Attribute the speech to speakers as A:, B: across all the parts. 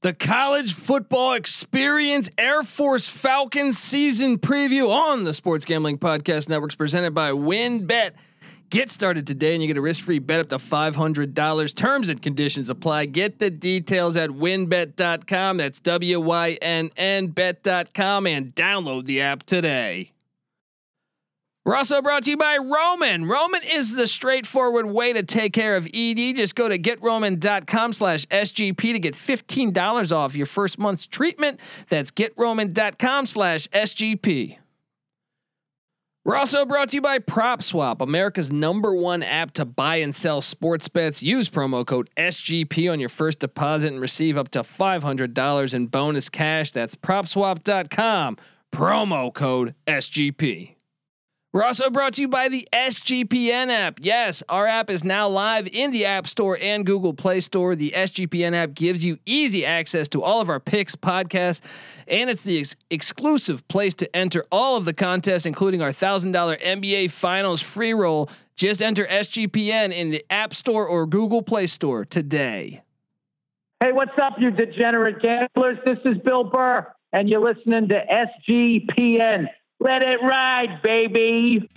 A: The college football experience Air Force Falcons season preview on the Sports Gambling Podcast Networks presented by WynnBET. Get started today and you get a risk free bet up to $500. Terms and conditions apply. Get the details at wynnbet.com. That's W Y N N bet.com and download the app today. We're also brought to you by Roman. Roman is the straightforward way to take care of ED. Just go to getroman.com slash SGP to get $15 off your first month's treatment. That's getroman.com slash SGP. We're also brought to you by PropSwap, America's number one app to buy and sell sports bets. Use promo code SGP on your first deposit and receive up to $500 in bonus cash. That's propswap.com, promo code SGP. We're also brought to you by the SGPN app. Yes, our app is now live in the App Store and Google Play Store. The SGPN app gives you easy access to all of our picks, podcasts, and it's the ex- exclusive place to enter all of the contests, including our $1,000 NBA Finals free roll. Just enter SGPN in the App Store or Google Play Store today.
B: Hey, what's up, you degenerate gamblers? This is Bill Burr, and you're listening to SGPN. Let it ride, baby.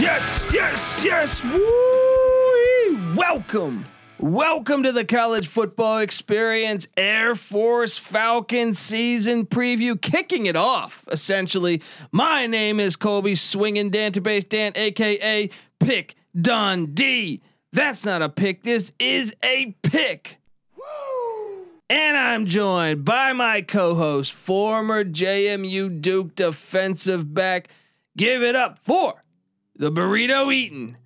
A: Yes, yes, yes. Woo! Welcome. Welcome to the college football experience Air Force Falcon season preview, kicking it off essentially. My name is Colby Swinging Dantabase Dan, aka Pick Dundee. That's not a pick, this is a pick. And I'm joined by my co host, former JMU Duke defensive back. Give it up for the burrito eating,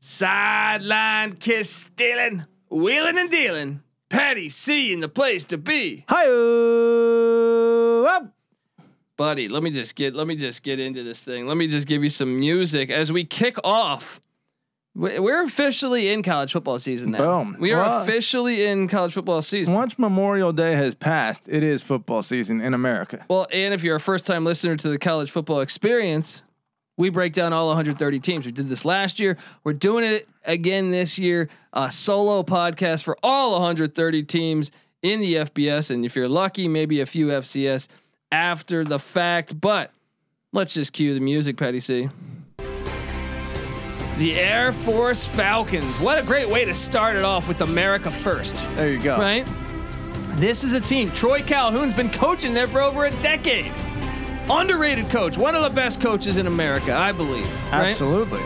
A: sideline kiss stealing, wheeling and dealing. Patty C in the place to be.
C: Hi,
A: Buddy, let me just get let me just get into this thing. Let me just give you some music as we kick off. We- We're officially in college football season now.
C: Boom.
A: We are
C: Well-
A: officially in college football season.
C: Once Memorial Day has passed, it is football season in America.
A: Well, and if you're a first time listener to the college football experience, we break down all 130 teams. We did this last year. We're doing it again this year. A solo podcast for all 130 teams in the FBS. And if you're lucky, maybe a few FCS after the fact. But let's just cue the music, Patty C. The Air Force Falcons. What a great way to start it off with America first
C: There you go.
A: right? This is a team. Troy Calhoun's been coaching there for over a decade. Underrated coach, one of the best coaches in America, I believe. Right?
C: Absolutely.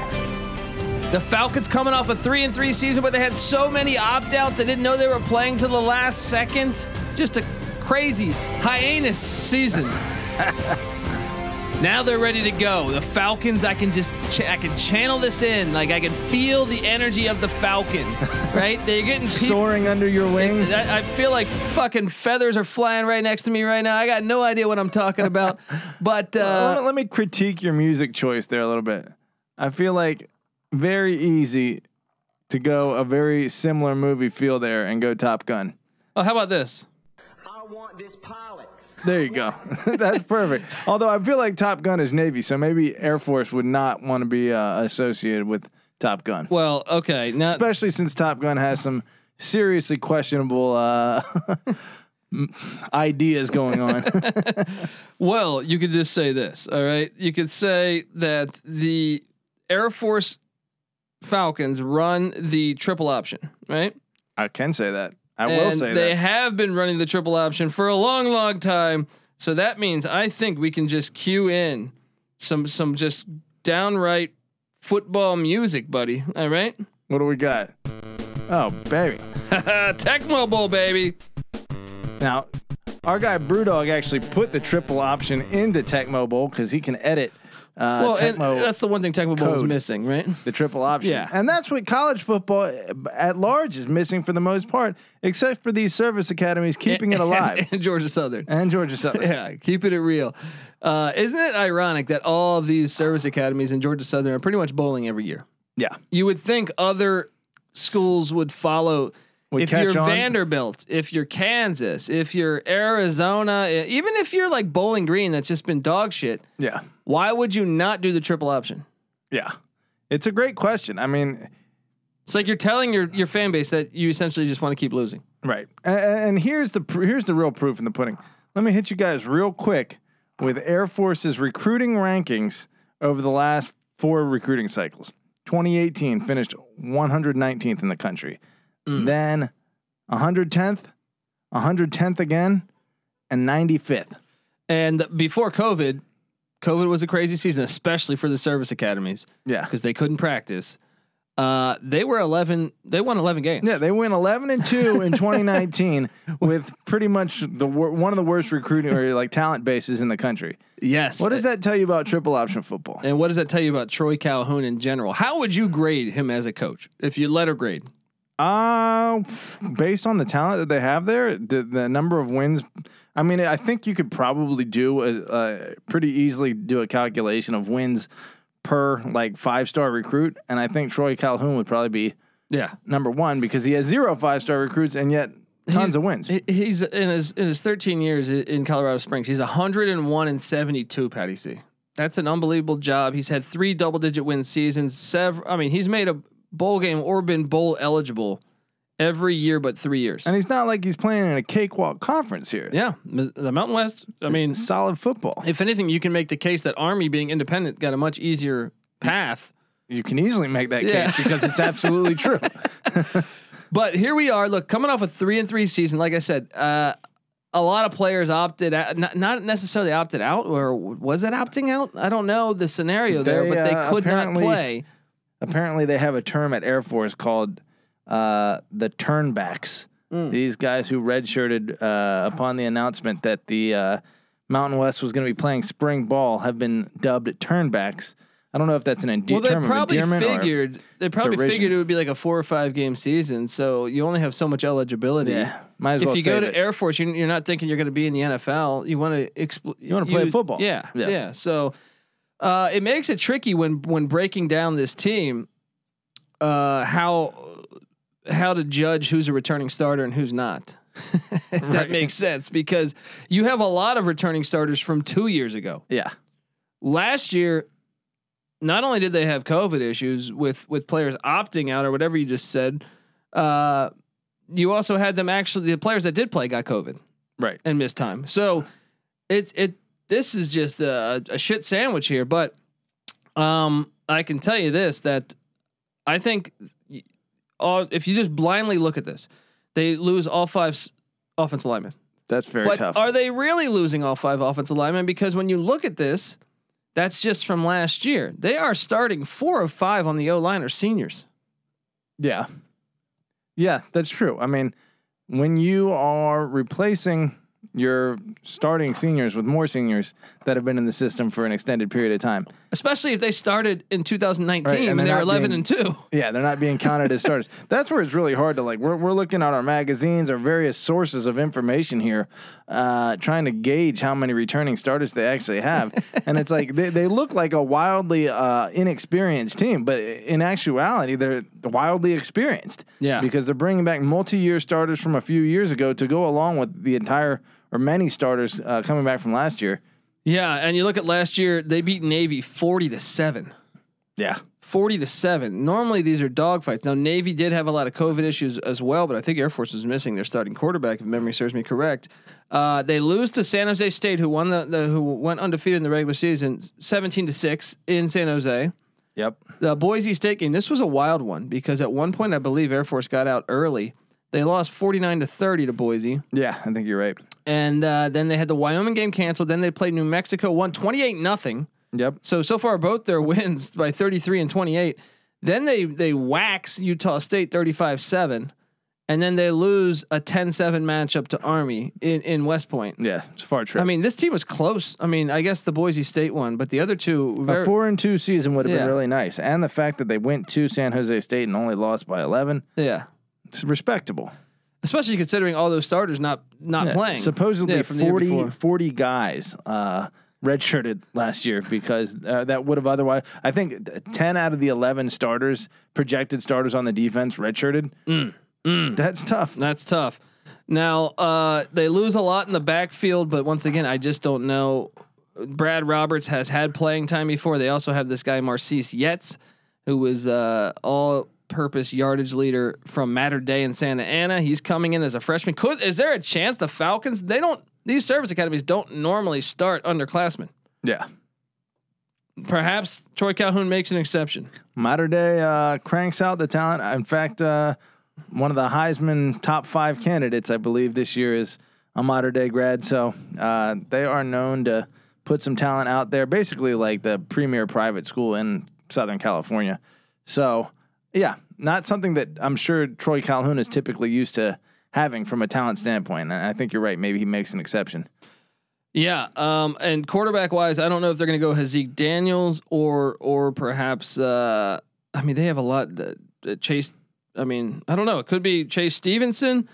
A: The Falcons coming off a three and three season, but they had so many opt outs. They didn't know they were playing to the last second. Just a crazy hyenas season. now they're ready to go. The Falcons, I can just ch- I can channel this in. Like I can feel the energy of the Falcon. Right? They're getting people.
C: Soaring under your wings.
A: I, I feel like fucking feathers are flying right next to me right now. I got no idea what I'm talking about, but
C: let,
A: uh,
C: me, let me critique your music choice there a little bit. I feel like very easy to go a very similar movie feel there and go Top Gun.
A: oh, how about this?
D: I want this pilot.
C: There you go. That's perfect. Although I feel like Top Gun is Navy, so maybe Air Force would not want to be uh, associated with Top Gun,
A: Well, okay, now
C: especially since Top Gun has some seriously questionable uh, ideas going on.
A: well, you could just say this. All right, you could say that the Air Force Falcons run the triple option, right?
C: I can say that. I will say
A: they
C: that.
A: have been running the triple option for a long, long time. So that means I think we can just cue in some some just downright football music, buddy. All right.
C: What do we got? Oh, baby.
A: Tecmo Bowl, baby.
C: Now, our guy Brewdog actually put the triple option into Tecmo Bowl because he can edit uh,
A: well, and that's the one thing Tecmo Bowl is
C: code.
A: missing, right?
C: the triple option.
A: Yeah.
C: And that's what college football at large is missing for the most part, except for these service academies keeping it alive.
A: and Georgia Southern.
C: and Georgia Southern.
A: Yeah, keeping it real. Uh, isn't it ironic that all of these service academies in Georgia Southern are pretty much bowling every year?
C: Yeah.
A: You would think other schools would follow.
C: Would
A: if
C: catch
A: you're
C: on.
A: Vanderbilt, if you're Kansas, if you're Arizona, even if you're like Bowling Green, that's just been dog shit.
C: Yeah.
A: Why would you not do the triple option?
C: Yeah. It's a great question. I mean,
A: It's like you're telling your your fan base that you essentially just want to keep losing.
C: Right. And, and here's the pr- here's the real proof in the pudding. Let me hit you guys real quick with Air Force's recruiting rankings over the last four recruiting cycles. 2018 finished 119th in the country. Mm. Then 110th, 110th again, and 95th.
A: And before COVID, COVID was a crazy season, especially for the service academies
C: Yeah.
A: because they couldn't practice. Uh, they were 11. They won 11 games.
C: Yeah, they went 11 and 2 in 2019 with pretty much the wor- one of the worst recruiting or like talent bases in the country.
A: yes.
C: What does that tell you about triple option football?
A: And what does that tell you about Troy Calhoun in general? How would you grade him as a coach if you letter grade?
C: Uh, based on the talent that they have there, the, the number of wins. I mean, I think you could probably do a, a pretty easily do a calculation of wins per like five star recruit, and I think Troy Calhoun would probably be
A: Yeah.
C: number one because he has zero five star recruits and yet tons
A: He's-
C: of wins.
A: He's in his in his 13 years in Colorado Springs. He's 101 and 72. Patty C. That's an unbelievable job. He's had three double digit win seasons. Several. I mean, he's made a bowl game or been bowl eligible every year but three years.
C: And he's not like he's playing in a cakewalk conference here.
A: yeah, the Mountain West. I mean,
C: Solid football.
A: if anything, you can make the case that Army being independent got a much easier path.
C: You can easily make that
A: Yeah.
C: case because it's absolutely true.
A: But here we are. Look, coming off a three and three season, like I said, uh, a lot of players opted out, not, not necessarily opted out, or was it opting out? I don't know the scenario there, but they
C: uh,
A: could not play.
C: Apparently they have a term at Air Force called uh, the turnbacks.
A: Mm.
C: These guys who redshirted uh, upon the announcement that the uh, Mountain West was going to be playing spring ball have been dubbed turnbacks. I don't know if that's an ende-
A: Well, they
C: term
A: probably figured they probably
C: derision.
A: figured it would be like a four or five game season, so you only have so much eligibility.
C: yeah, might as
A: If
C: well
A: you go to
C: it.
A: Air Force, you're, you're not thinking you're going to be in the NFL. You want to expl-
C: You wanna play football.
A: Yeah,
C: Yeah.
A: yeah. So uh, it makes it tricky when when breaking down this team, uh, how how to judge who's a returning starter and who's not. if that makes sense, because you have a lot of returning starters from two years ago.
C: yeah,
A: Last year, not only did they have COVID issues with with players opting out or whatever you just said, uh, you also had them actually the players that did play got COVID
C: right.
A: and missed time. So it's it this is just a, a shit sandwich here. But um, I can tell you this that I think all if you just blindly look at this, they lose all five s- offensive linemen.
C: That's very
A: But
C: tough.
A: are they really losing all five offensive linemen? Because when you look at this, that's just from last year. They are starting four of five on the O line are seniors.
C: yeah, yeah, that's true. I mean, when you are replacing your starting seniors with more seniors that have been in the system for an extended period of time,
A: Especially if they started in 2019
C: Right, and
A: and
C: they're
A: they're 11
C: being-
A: and 2.
C: Yeah, they're not being counted as starters. That's where it's really hard to like. We're we're looking at our magazines, our various sources of information here, uh, trying to gauge how many returning starters they actually have, and it's like they, they look like a wildly uh, inexperienced team, but in actuality, they're wildly experienced.
A: Yeah.
C: because they're bringing back multi-year starters from a few years ago to go along with the entire or many starters uh, coming back from last year.
A: Yeah, and you look at last year, they beat Navy 40 to 7.
C: Yeah,
A: 40 to 7. Normally these are dogfights. Now Navy did have a lot of COVID issues as well, but I think Air Force was missing their starting quarterback if memory serves me correct. Uh, they lose to San Jose State who won the, the who went undefeated in the regular season 17 to 6 in San Jose.
C: yep,
A: The Boise State game, this was a wild one because at one point I believe Air Force got out early. They lost 49 to 30 to Boise.
C: yeah. I think you're right.
A: And uh, then they had the Wyoming game canceled. Then they played New Mexico, won 28 nothing.
C: Yep.
A: So so far both their wins by 33 and 28. Then they they wax Utah State 35-7 and then they lose a 10-7 matchup to Army in in West Point.
C: Yeah, it's a far trip.
A: I mean, this team was close. I mean, I guess the Boise State one, but the other two
C: a four and two season would have
A: Yeah.
C: been really nice, and the fact that they went to San Jose State and only lost by eleven,
A: yeah.
C: it's respectable.
A: Especially considering all those starters not not
C: Yeah,
A: playing.
C: Supposedly
A: Yeah, from
C: 40, 40 guys uh, redshirted last year because uh, that would have otherwise. I think ten out of the eleven starters, projected starters on the defense, redshirted.
A: Mm,
C: That's tough.
A: That's tough. Now uh, they lose a lot in the backfield, but once again, I just don't know. Brad Roberts has had playing time before. They also have this guy Marcise Yetz, who was uh, all-purpose yardage leader from Mater Dei in Santa Ana. He's coming in as a freshman. Could is there a chance the Falcons? They don't. These service academies don't normally start underclassmen.
C: Yeah.
A: Perhaps Troy Calhoun makes an exception.
C: Mater Dei uh, cranks out the talent. In fact, uh, one of the Heisman top five candidates, I believe, this year is a Mater Dei grad. So uh, they are known to put some talent out there, basically like the premier private school in Southern California. So, yeah, not something that I'm sure Troy Calhoun is typically used to having from a talent standpoint. And I think you're right. Maybe he makes an exception.
A: Yeah, um, and quarterback wise, I don't know if they're going to go Haaziq Daniels or or perhaps. Uh, I mean, they have a lot. Uh, Chase. I mean, I don't know. It could be Chase Stevenson.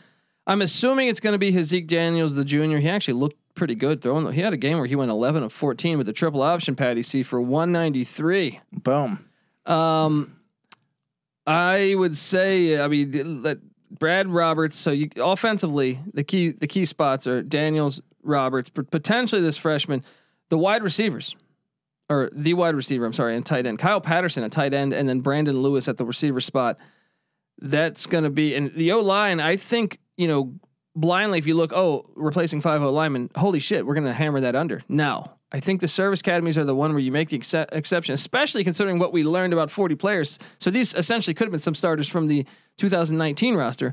A: I'm assuming it's going to be Haaziq Daniels, the junior. He actually looked pretty good throwing. He had a game where he went 11 of 14 with the triple option Patty C for 193.
C: Boom.
A: Um, I would say, I mean, let Brad Roberts. So you offensively, the key the key spots are Daniels, Roberts, potentially this freshman, the wide receivers, or the wide receiver. I'm sorry, and tight end Kyle Patterson at tight end, and then Brandon Lewis at the receiver spot. That's going to be and the O line. I think you know blindly if you look, oh, replacing five O linemen. Holy shit, we're going to hammer that under. No, I think the service academies are the one where you make the exce- exception, especially considering what we learned about 40 players. So these essentially could have been some starters from the 2019 roster.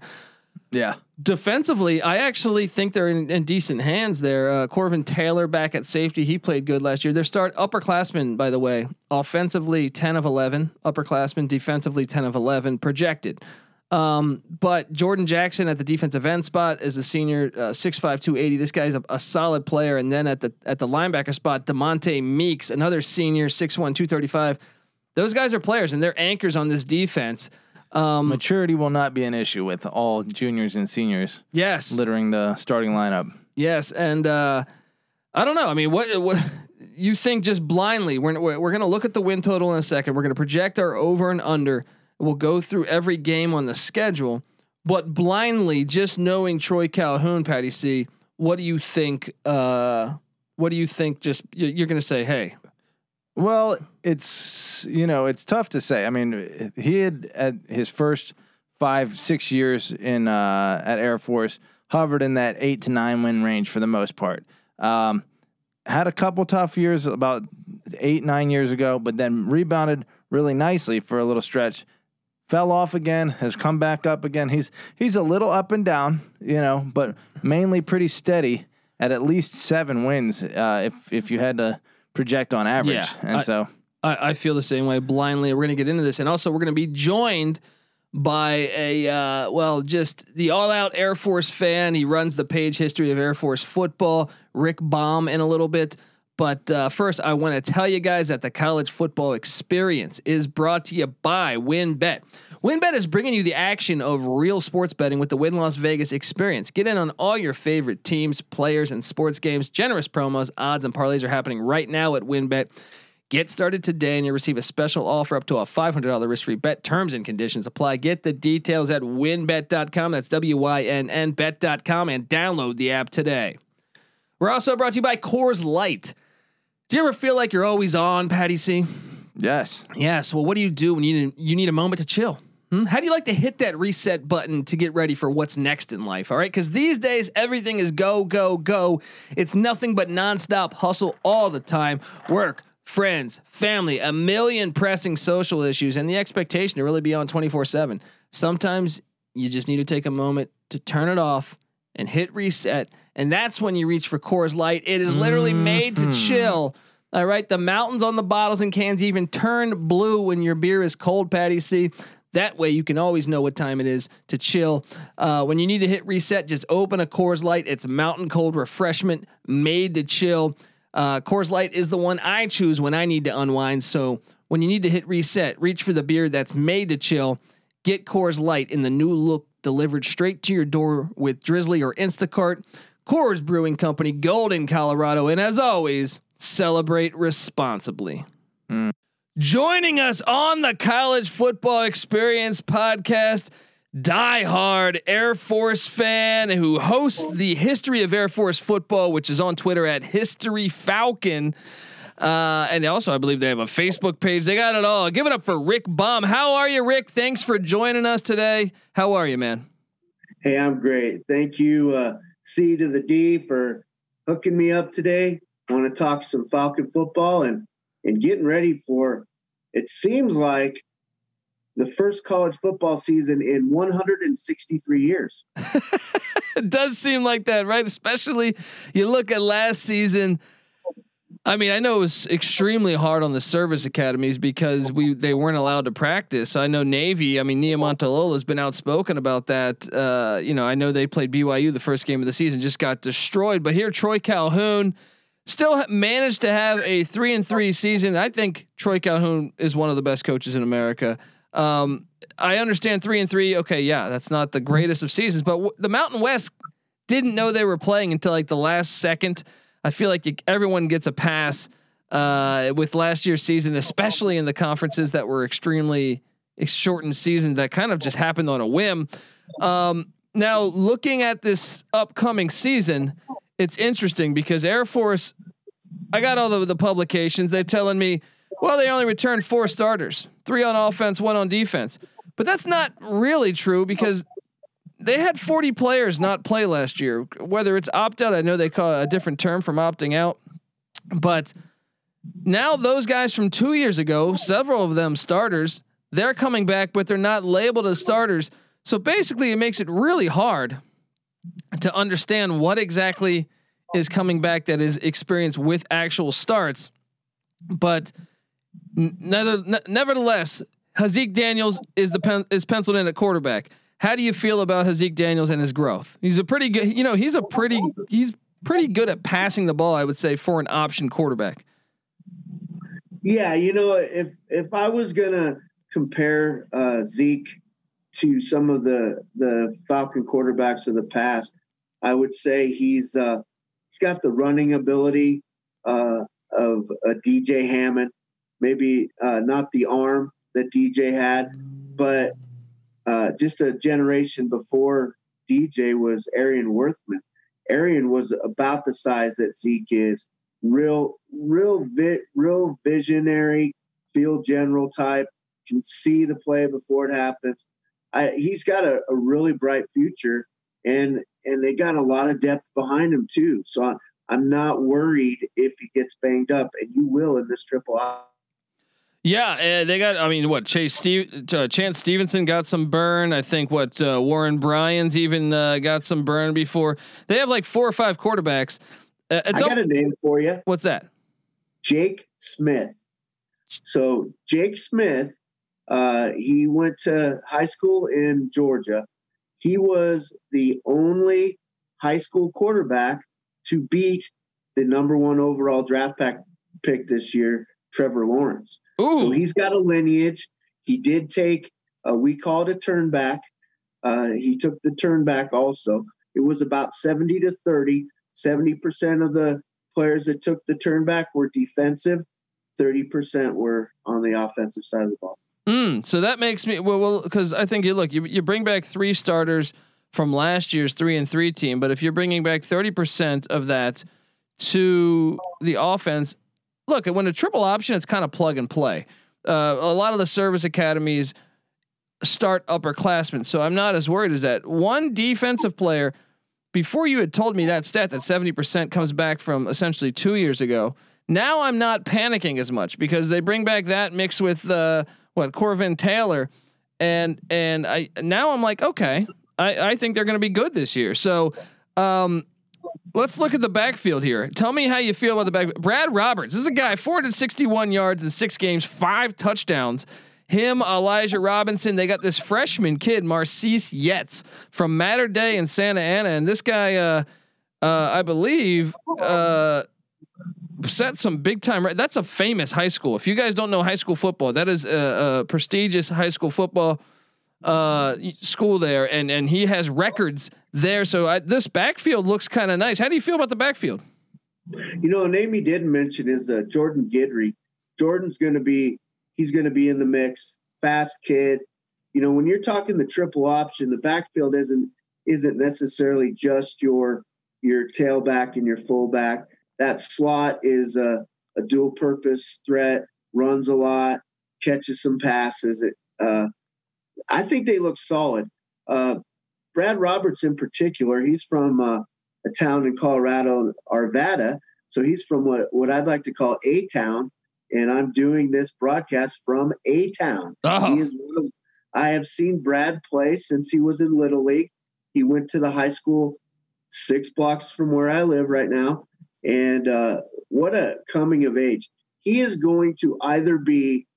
C: Yeah.
A: Defensively, I actually think they're in, in decent hands there. Uh, Corvan Taylor back at safety, he played good last year. Their start upperclassmen, by the way, offensively 10 of 11, upperclassmen, defensively 10 of 11, projected. Um, but Jordan Jackson at the defensive end spot is a senior, uh, 6'5", 280. This guy's a, a solid player. And then at the at the linebacker spot, Demonte Meeks, another senior, 6'1", 235. Those guys are players and they're anchors on this defense. Um,
C: Maturity will not be an issue with all juniors and seniors
A: yes,
C: littering the starting lineup.
A: Yes, and uh, I don't know. I mean, what what you think just blindly? We're we're, we're going to look at the win total in a second. We're going to project our over and under. We'll go through every game on the schedule, but blindly, just knowing Troy Calhoun, Patty C. What do you think? Uh, what do you think? Just you- you're going to say, hey,
C: Well, it's you know it's tough to say. I mean, he had at his first five six years in uh, at Air Force hovered in that eight to nine win range for the most part. Um, had a couple tough years about eight nine years ago, but then rebounded really nicely for a little stretch. Fell off again, has come back up again. He's he's a little up and down, you know, but mainly pretty steady at at least seven wins. Uh, if if you had to project on average,
A: Yeah,
C: and
A: I-
C: so.
A: I, I feel the same way blindly. We're going to get into this. And also, we're going to be joined by a, uh, well, just the all out Air Force fan. He runs the page history of Air Force football, Rick Baum, in a little bit. But uh, first, I want to tell you guys that the college football experience is brought to you by WynnBET. WynnBET is bringing you the action of real sports betting with the Wynn Las Vegas experience. Get in on all your favorite teams, players, and sports games. Generous promos, odds, and parlays are happening right now at WynnBET. Get started today and you'll receive a special offer up to a $500 risk free bet. Terms and conditions apply. Get the details at wynnbet.com. That's W Y N N bet.com and download the app today. We're also brought to you by Coors Light. Do you ever feel like you're always on, Patty C?
C: Yes.
A: Yes. Well, what do you do when you need, you need a moment to chill? Hmm? How do you like to hit that reset button to get ready for what's next in life? All right. Because these days, everything is go, go, go. It's nothing but nonstop hustle all the time. Work, friends, family, a million pressing social issues, and the expectation to really be on 24 7. Sometimes you just need to take a moment to turn it off and hit reset. And that's when you reach for Coors Light. It is literally made to chill. All right. The mountains on the bottles and cans even turn blue when your beer is cold, Patty C, That way, you can always know what time it is to chill. Uh, when you need to hit reset, just open a Coors Light. It's mountain cold refreshment made to chill. Uh, Coors Light is the one I choose when I need to unwind. So when you need to hit reset, reach for the beer that's made to chill. Get Coors Light in the new look delivered straight to your door with Drizzly or Instacart. Coors Brewing Company, Golden, Colorado. And as always, celebrate responsibly.
C: Mm.
A: Joining us on the College Football Experience podcast, die-hard Air Force fan who hosts the History of Air Force Football, which is on Twitter at History Falcon. Uh, and also, I believe they have a Facebook page. They got it all. Give it up for Rick Baum. How are you, Rick? Thanks for joining us today. How are you, man?
E: Hey, I'm great. Thank you, uh, C to the D, for hooking me up today. I want to talk some Falcon football and and getting ready for. It seems like the first college football season in 163 years.
A: it does seem like that, right? Especially you look at last season. I mean, I know it was extremely hard on the service academies because we they weren't allowed to practice. I know Navy. I mean, Niumatalolo has been outspoken about that. Uh, you know, I know they played BYU the first game of the season, just got destroyed. But here, Troy Calhoun still managed to have a three and three season. I think Troy Calhoun is one of the best coaches in America. Um, I understand three and three. Okay, yeah, that's not the greatest of seasons, but w- the Mountain West didn't know they were playing until like the last second. I feel like everyone gets a pass uh, with last year's season, especially in the conferences that were extremely shortened season that kind of just happened on a whim. Um, now, looking at this upcoming season, it's interesting because Air Force, I got all the, the publications. They're telling me, well, they only returned four starters, three on offense, one on defense. But that's not really true because they had 40 players not play last year. Whether it's opt out, I know they call a different term from opting out, but now those guys from two years ago, several of them starters, they're coming back, but they're not labeled as starters. So basically, it makes it really hard to understand what exactly is coming back that is experienced with actual starts. But nevertheless, Haaziq Daniels is the pen, is penciled in at quarterback. How do you feel about Haaziq Daniels and his growth? He's a pretty good, you know, he's a pretty he's pretty good at passing the ball, I would say, for an option quarterback.
E: Yeah, you know, if if I was gonna compare uh, Zeke to some of the the Falcon quarterbacks of the past, I would say he's uh, he's got the running ability uh, of a DJ Hammond, maybe uh, not the arm that DJ had, but uh, just a generation before DJ was Arion Worthman. Arion was about the size that Zeke is. Real, real, vi- real visionary, field general type. Can see the play before it happens. I, he's got a, a, really bright future, and and they got a lot of depth behind him too. So I, I'm not worried if he gets banged up, and you will in this triple
A: yeah, uh, they got. I mean, what Chase Steve, uh, Chance Stevenson got some burn. I think what uh, Warren Bryans even uh, got some burn before. They have like four or five quarterbacks.
E: Uh, I got all, a name for you.
A: What's that?
E: Jake Smith. So Jake Smith, uh, he went to high school in Georgia. He was the only high school quarterback to beat the number one overall draft pick this year, Trevor Lawrence.
A: Ooh.
E: So he's got a lineage. He did take, uh, we call it a turn back. Uh, he took the turn back also. It was about 70 to 30. 70% of the players that took the turn back were defensive, 30% were on the offensive side of the ball.
A: Mm, so that makes me well, because well, I think you look, you, you bring back three starters from last year's three and three team, but if you're bringing back 30% of that to the offense, look, when a triple option, it's kind of plug and play. Uh, a lot of the service academies start upperclassmen, so I'm not as worried as that. One defensive player, before you had told me that stat that 70% comes back from essentially two years ago. Now I'm not panicking as much because they bring back that mix with uh, what Corvan Taylor, and and I now I'm like okay, I I think they're going to be good this year. So um, let's look at the backfield here. Tell me how you feel about the back. Brad Roberts this is a guy 461 yards in six games, five touchdowns. him, Elijah Robinson. They got this freshman kid, Marcese Yetz from Mater Dei in Santa Ana, and this guy, uh, uh, I believe, uh, set some big time. That's a famous high school. If you guys don't know high school football, that is a, a prestigious high school football uh, school there, and and he has records there. So I, this backfield looks kind of nice. How do you feel about the backfield?
E: You know, a name he didn't mention is uh, Jordan Guidry. Jordan's going to be he's going to be in the mix. Fast kid. You know, when you're talking the triple option, the backfield isn't isn't necessarily just your your tailback and your fullback. That slot is a, a dual purpose threat, runs a lot, catches some passes. It, uh, I think they look solid. Uh, Brad Roberts, in particular, he's from uh, a town in Colorado, Arvada. So he's from what, what I'd like to call A town. And I'm doing this broadcast from A town.
A: Oh.
E: I have seen Brad play since he was in Little League. He went to the high school six blocks from where I live right now. And uh, what a coming of age. He is going to either be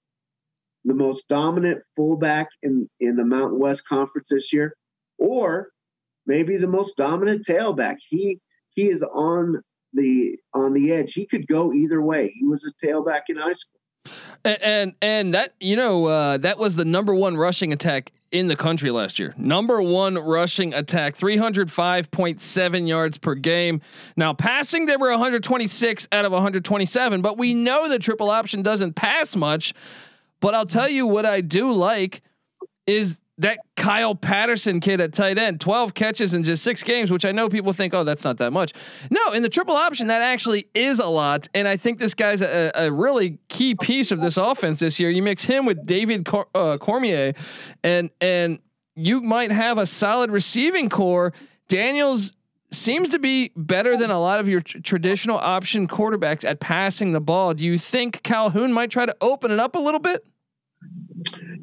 E: the most dominant fullback in, in the Mountain West Conference this year, or maybe the most dominant tailback. He he is on the on the edge. He could go either way. He was a tailback in high school.
A: And and, that you know uh, that was the number one rushing attack in the country last year. Number one rushing attack, 305.7 yards per game. Now passing, they were 126 out of 127, but we know the triple option doesn't pass much. But I'll tell you what I do like is that Kyle Patterson kid at tight end, 12 catches in just six games, which I know people think, oh, that's not that much. No, in the triple option, that actually is a lot. And I think this guy's a, a really key piece of this offense this year. You mix him with David Cor- uh, Cormier, and and you might have a solid receiving corps. Daniels seems to be better than a lot of your tr- traditional option quarterbacks at passing the ball. Do you think Calhoun might try to open it up a little bit?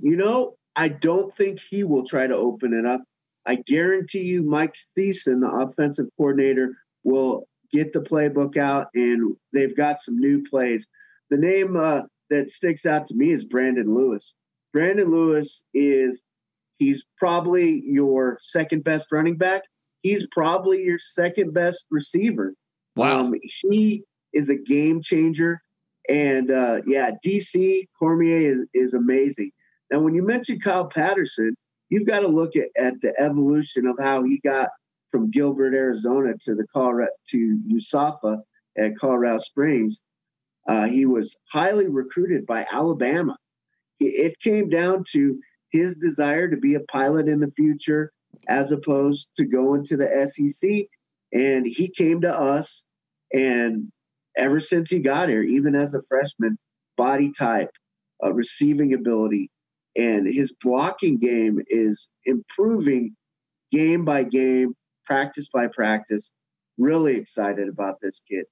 E: You know, I don't think he will try to open it up. I guarantee you, Mike Thiessen, the offensive coordinator, will get the playbook out, and they've got some new plays. The name uh, that sticks out to me is Brandon Lewis. Brandon Lewis is he's probably your second best running back. He's probably your second best receiver.
A: Wow.
E: Um, he is a game changer. And uh, yeah, DC Cormier is, is amazing. Now, when you mention Kyle Patterson, you've got to look at, at the evolution of how he got from Gilbert, Arizona to the Colorado to USAFA at Colorado Springs. Uh, he was highly recruited by Alabama. It came down to his desire to be a pilot in the future as opposed to going to the SEC. And he came to us, and ever since he got here, even as a freshman, body type, uh, receiving ability, and his blocking game is improving game by game, practice by practice. Really excited about this kid.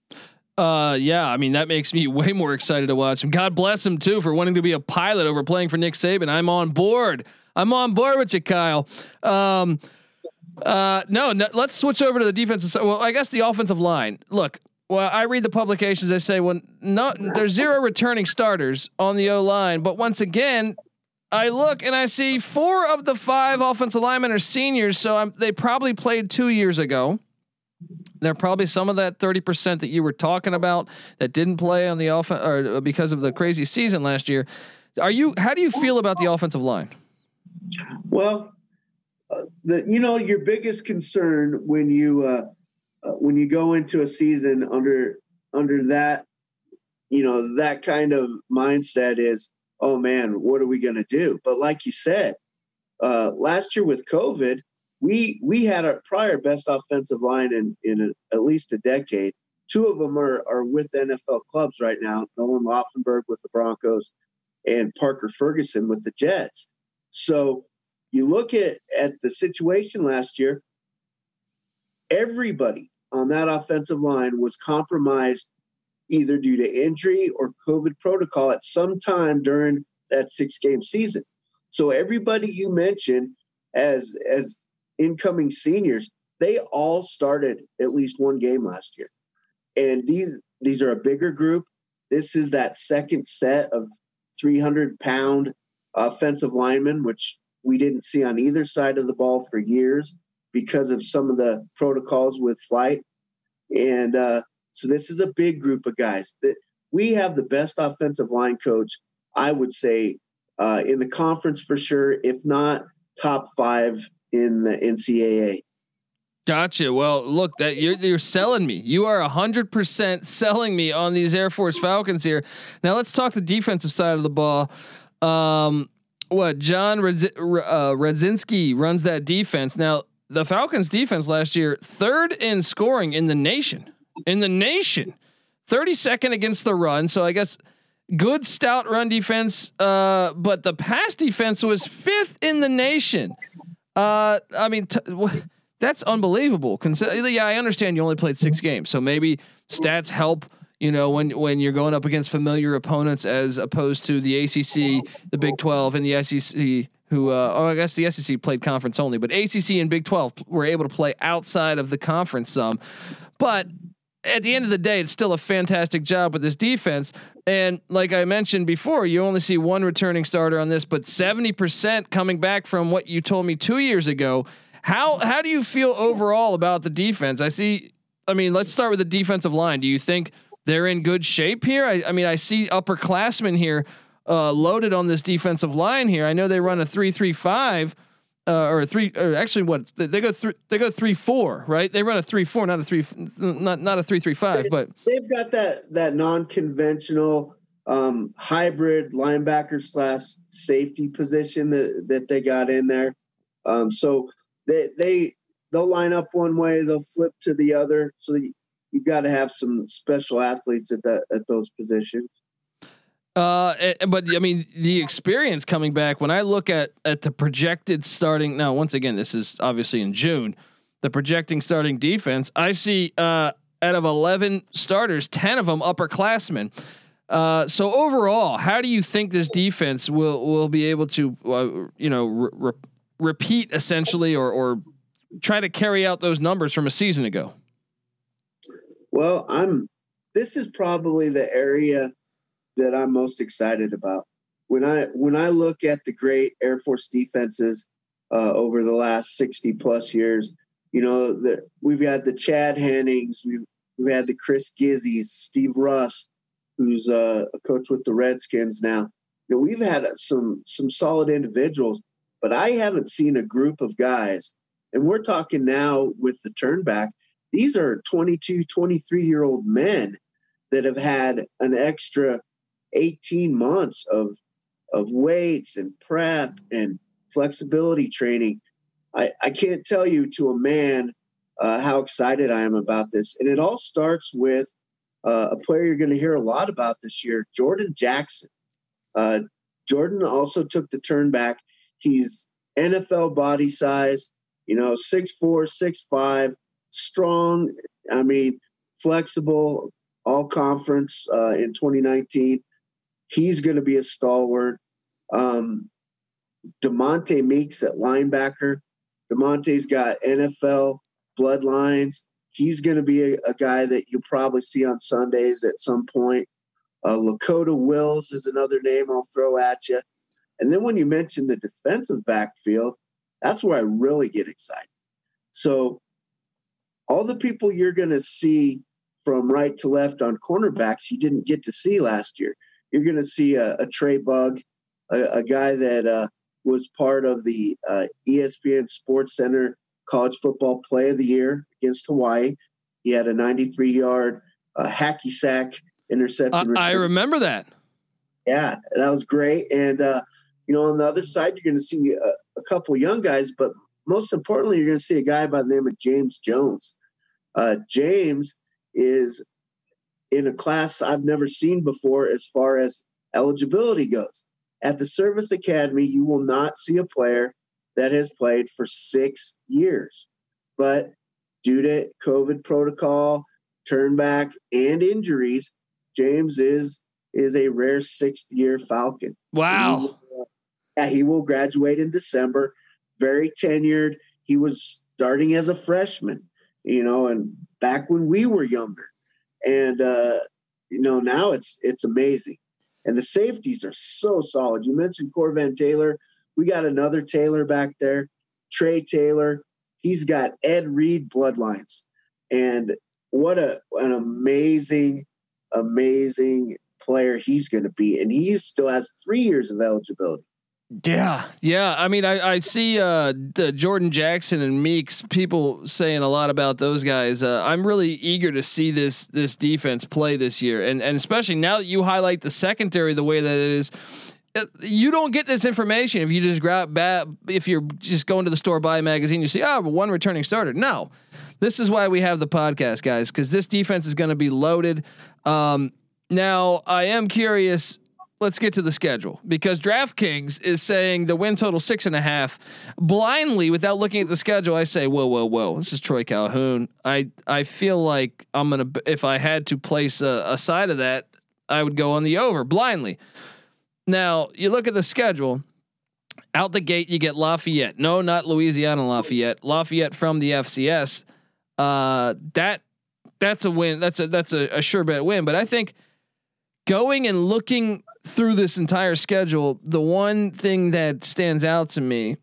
A: Uh, yeah, I mean that makes me way more excited to watch him. God bless him too for wanting to be a pilot over playing for Nick Saban. I'm on board. I'm on board with you, Kyle. Um, uh, no, no, let's switch over to the defensive side. Well, I guess the offensive line. Look, well, I read the publications. They say when no, there's zero returning starters on the O line, but once again, I look and I see four of the five offensive linemen are seniors, so I'm, they probably played two years ago. There are probably some of that thirty percent that you were talking about that didn't play on the offense or because of the crazy season last year. Are you? How do you feel about the offensive line?
E: Well, uh, the you know your biggest concern when you uh, uh, when you go into a season under under that you know that kind of mindset is oh man, what are we going to do? But like you said, uh, last year with COVID, we we had our prior best offensive line in in a, at least a decade. Two of them are are with NFL clubs right now. Nolan Laufenberg with the Broncos, and Parker Ferguson with the Jets. So you look at at the situation last year. Everybody on that offensive line was compromised either due to injury or COVID protocol at some time during that six game season. So everybody you mentioned as as incoming seniors, they all started at least one game last year. And these these are a bigger group. This is that second set of 300 pound offensive linemen, which we didn't see on either side of the ball for years because of some of the protocols with flight. And uh, so this is a big group of guys that we have the best offensive line coach, I would say, uh, in the conference for sure, if not top five in the NCAA.
A: Gotcha. Well, look, that you're you're selling me. You are hundred percent selling me on these Air Force Falcons here. Now let's talk the defensive side of the ball. Um, what John Redz- uh, Rudzinski runs that defense. Now the Falcons defense last year, third in scoring in the nation. In the nation, thirty second against the run. So I guess good stout run defense. Uh, but the pass defense was fifth in the nation. Uh, I mean. T- that's unbelievable. Yeah, I understand you only played six games, so maybe stats help. You know, when when you're going up against familiar opponents as opposed to the ACC, the Big Twelve, and the SEC, who uh, oh, I guess the SEC played conference only, but ACC and Big Twelve were able to play outside of the conference some. But at the end of the day, it's still a fantastic job with this defense. And like I mentioned before, you only see one returning starter on this, but 70% coming back from what you told me two years ago. How how do you feel overall about the defense? I see. I mean, let's start with the defensive line. Do you think they're in good shape here? I, I mean, I see upperclassmen here uh, loaded on this defensive line here. I know they run a three three five. Uh, or three, or actually, what they go three, they go three four, right? They run a three four, not a three, not not a three three five, but
E: they've got that that non conventional um, hybrid linebacker slash safety position that that they got in there. Um, so they they they'll line up one way, they'll flip to the other. So you, have got to have some special athletes at that at those positions.
A: Uh, eh, but I mean, the experience coming back when I look at at the projected starting now. Once again, this is obviously in June. The projecting starting defense, I see uh, out of eleven starters, ten of them upperclassmen. Uh, so overall, how do you think this defense will will be able to, uh, you know, re- repeat essentially or or try to carry out those numbers from a season ago?
E: Well, I'm this is probably the area that I'm most excited about. When I when I look at the great Air Force defenses uh, over the last 60 plus years, you know, the, we've had the Chad Hennings, we've, we've had the Chris Gizzies, Steve Russ, who's uh, a coach with the Redskins now. You know, we've had some some solid individuals, but I haven't seen a group of guys, and we're talking now with the turnback. These are 22, 23 year old men that have had an extra 18 months of of weights and prep and flexibility training. I, I can't tell you to a man uh, how excited I am about this. And it all starts with uh, a player you're going to hear a lot about this year, Jordan Jackson. Uh, Jordan also took the turn back. He's NFL body size, you know, six four, six five, strong. I mean, flexible, all conference uh, in 2019. He's going to be a stalwart. Um, Demonte Meeks at linebacker. Demonte's got NFL bloodlines. He's going to be a, a, guy that you'll probably see on Sundays at some point. Uh, Lakota Wills is another name I'll throw at you. And then when you mention the defensive backfield, that's where I really get excited. So, all the people you're going to see from right to left on cornerbacks, you didn't get to see last year. You're going to see a, a Tre Bugg, a, a guy that uh, was part of the uh, ESPN Sports Center College Football Play of the Year against Hawaii. He had a 93 yard uh, hacky sack interception.
A: I remember that.
E: Yeah, that was great. And uh, you know, on the other side, you're going to see a, a couple young guys, but most importantly, you're going to see a guy by the name of James Jones. Uh, James is in a class I've never seen before as far as eligibility goes. At the Service Academy, you will not see a player that has played for six years. But due to COVID protocol, turnback, and injuries, James is is a rare sixth year Falcon.
A: Wow.
E: Uh, yeah, he will graduate in December. Very tenured. He was starting as a freshman, you know, and back when we were younger. And uh, you know, now it's it's amazing. And the safeties are so solid. You mentioned Corvan Taylor. We got another Taylor back there, Trey Taylor. He's got Ed Reed bloodlines. And what a an amazing, amazing player he's going to be. And he still has three years of eligibility.
A: Yeah, yeah. I mean, I, I see uh, the Jordan Jackson and Meeks. People saying a lot about those guys. Uh, I'm really eager to see this this defense play this year, and and especially now that you highlight the secondary the way that it is. uh, You don't get this information if you just grab bat. If you're just going to the store buy a magazine, you see, oh, one returning starter. No, this is why we have the podcast, guys, because this defense is going to be loaded. Um, now, I am curious let's get to the schedule because DraftKings is saying the win total six and a half. Blindly, without looking at the schedule, I say, whoa, whoa, whoa. This is Troy Calhoun. I I feel like I'm gonna if I had to place a, a side of that, I would go on the over blindly. Now you look at the schedule. Out the gate, you get Lafayette. No, not Louisiana Lafayette. Lafayette from the FCS. Uh, that that's a win. That's a that's a, a sure bet win. But I think going and looking through this entire schedule, the one thing that stands out to me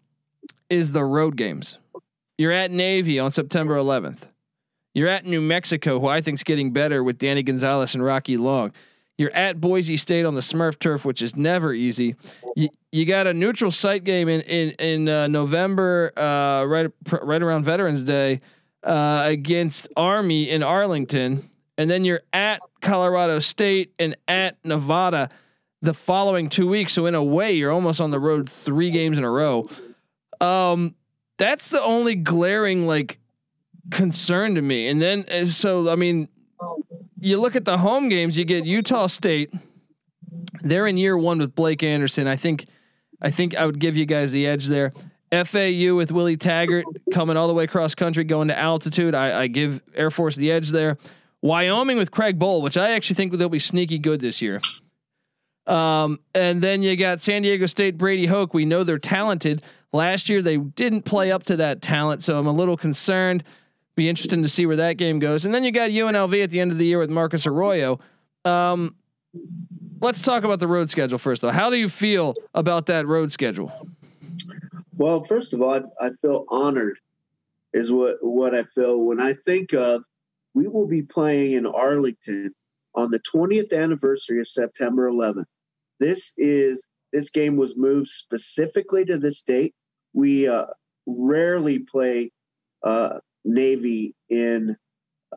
A: is the road games. You're at Navy on September 11th. You're at New Mexico, who I think is getting better with Danny Gonzalez and Rocky Long. You're at Boise State on the Smurf turf, which is never easy. You, you got a neutral site game in in in uh, November, uh, right right around Veterans Day, uh, against Army in Arlington, and then you're at Colorado State and at Nevada the following two weeks. So in a way, you're almost on the road three games in a row. Um, that's the only glaring like concern to me. And then uh, so I mean, you look at the home games. You get Utah State. They're in year one with Blake Anderson. I think, I think I would give you guys the edge there. FAU with Willie Taggart coming all the way across country, going to altitude. I, I give Air Force the edge there. Wyoming with Craig Bohl, which I actually think they'll be sneaky good this year. Um, and then you got San Diego State Brady Hoke. We know they're talented. Last year they didn't play up to that talent, so I'm a little concerned. Be interesting to see where that game goes. And then you got UNLV at the end of the year with Marcus Arroyo. Um, let's talk about the road schedule first, though. How do you feel about that road schedule?
E: Well, first of all, I, I feel honored, is what what I feel when I think of. We will be playing in Arlington on the 20th anniversary of September 11th. This is this game was moved specifically to this date. We uh, rarely play uh, Navy in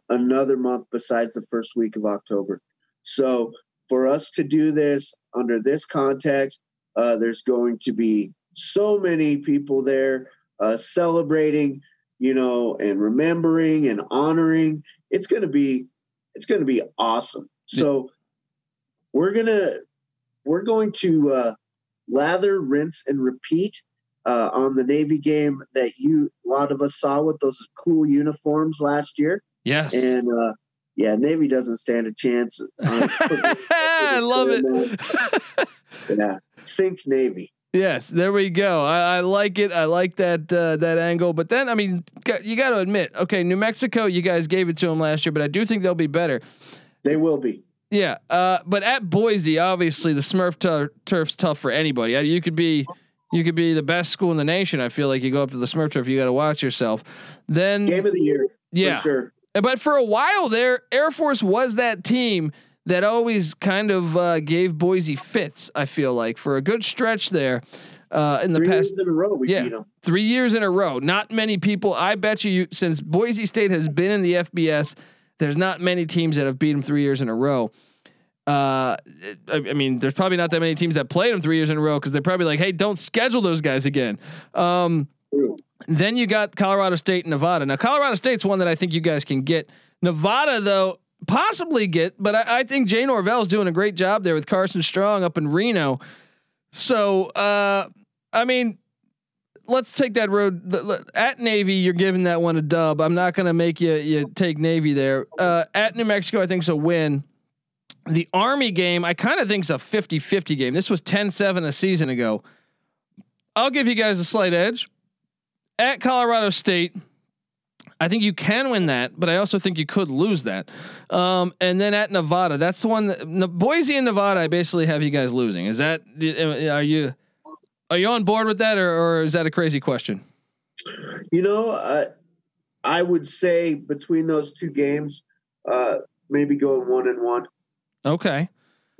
E: another month besides the first week of October. So for us to do this under this context, uh, there's going to be so many people there uh, celebrating, you know, and remembering and honoring. It's going to be, it's going to be awesome. So we're gonna, we're going to uh, lather, rinse, and repeat uh, on the Navy game that you a lot of us saw with those cool uniforms last year.
A: Yes.
E: And uh, yeah, Navy doesn't stand a chance. Uh,
A: I love it.
E: yeah, sink Navy.
A: Yes, there we go. I, I like it. I like that uh, that angle. But then, I mean, you got to admit, okay, New Mexico, you guys gave it to them last year, but I do think they'll be better.
E: They will be.
A: Yeah, uh, but at Boise, obviously the Smurf tur- turf's tough for anybody. You could be, you could be the best school in the nation. I feel like you go up to the Smurf turf, you got to watch yourself. Then,
E: Game of the year.
A: yeah,
E: For sure.
A: but for a while there, Air Force was that team that always kind of uh, gave Boise fits. I feel like for a good stretch there uh, in the
E: Three
A: past
E: years in a row, we
A: Yeah.
E: beat them.
A: three years in a row. Not many people. I bet you, you, since Boise State has been in the FBS, there's not many teams that have beat them three years in a row. Uh, I, I mean, there's probably not that many teams that played them three years in a row because they're probably like, hey, don't schedule those guys again. Um, then you got Colorado State and Nevada. Now, Colorado State's one that I think you guys can get. Nevada, though, possibly get, but I, I think Jay Norvell's doing a great job there with Carson Strong up in Reno. So, uh, I mean, let's take that road at Navy. You're giving that one a dub. I'm not going to make you you take Navy there. Uh, at New Mexico, I think it's a win. The Army game, I kind of think is a 50-50 game. This was 10-7 a season ago. I'll give you guys a slight edge. At Colorado State, I think you can win that, but I also think you could lose that. Um, and then at Nevada, that's the one that Boise and Nevada. I basically have you guys losing. Is that are you are you on board with that, or, or is that a crazy question?
E: You know, uh, I would say between those two games, uh, maybe going one and one.
A: Okay.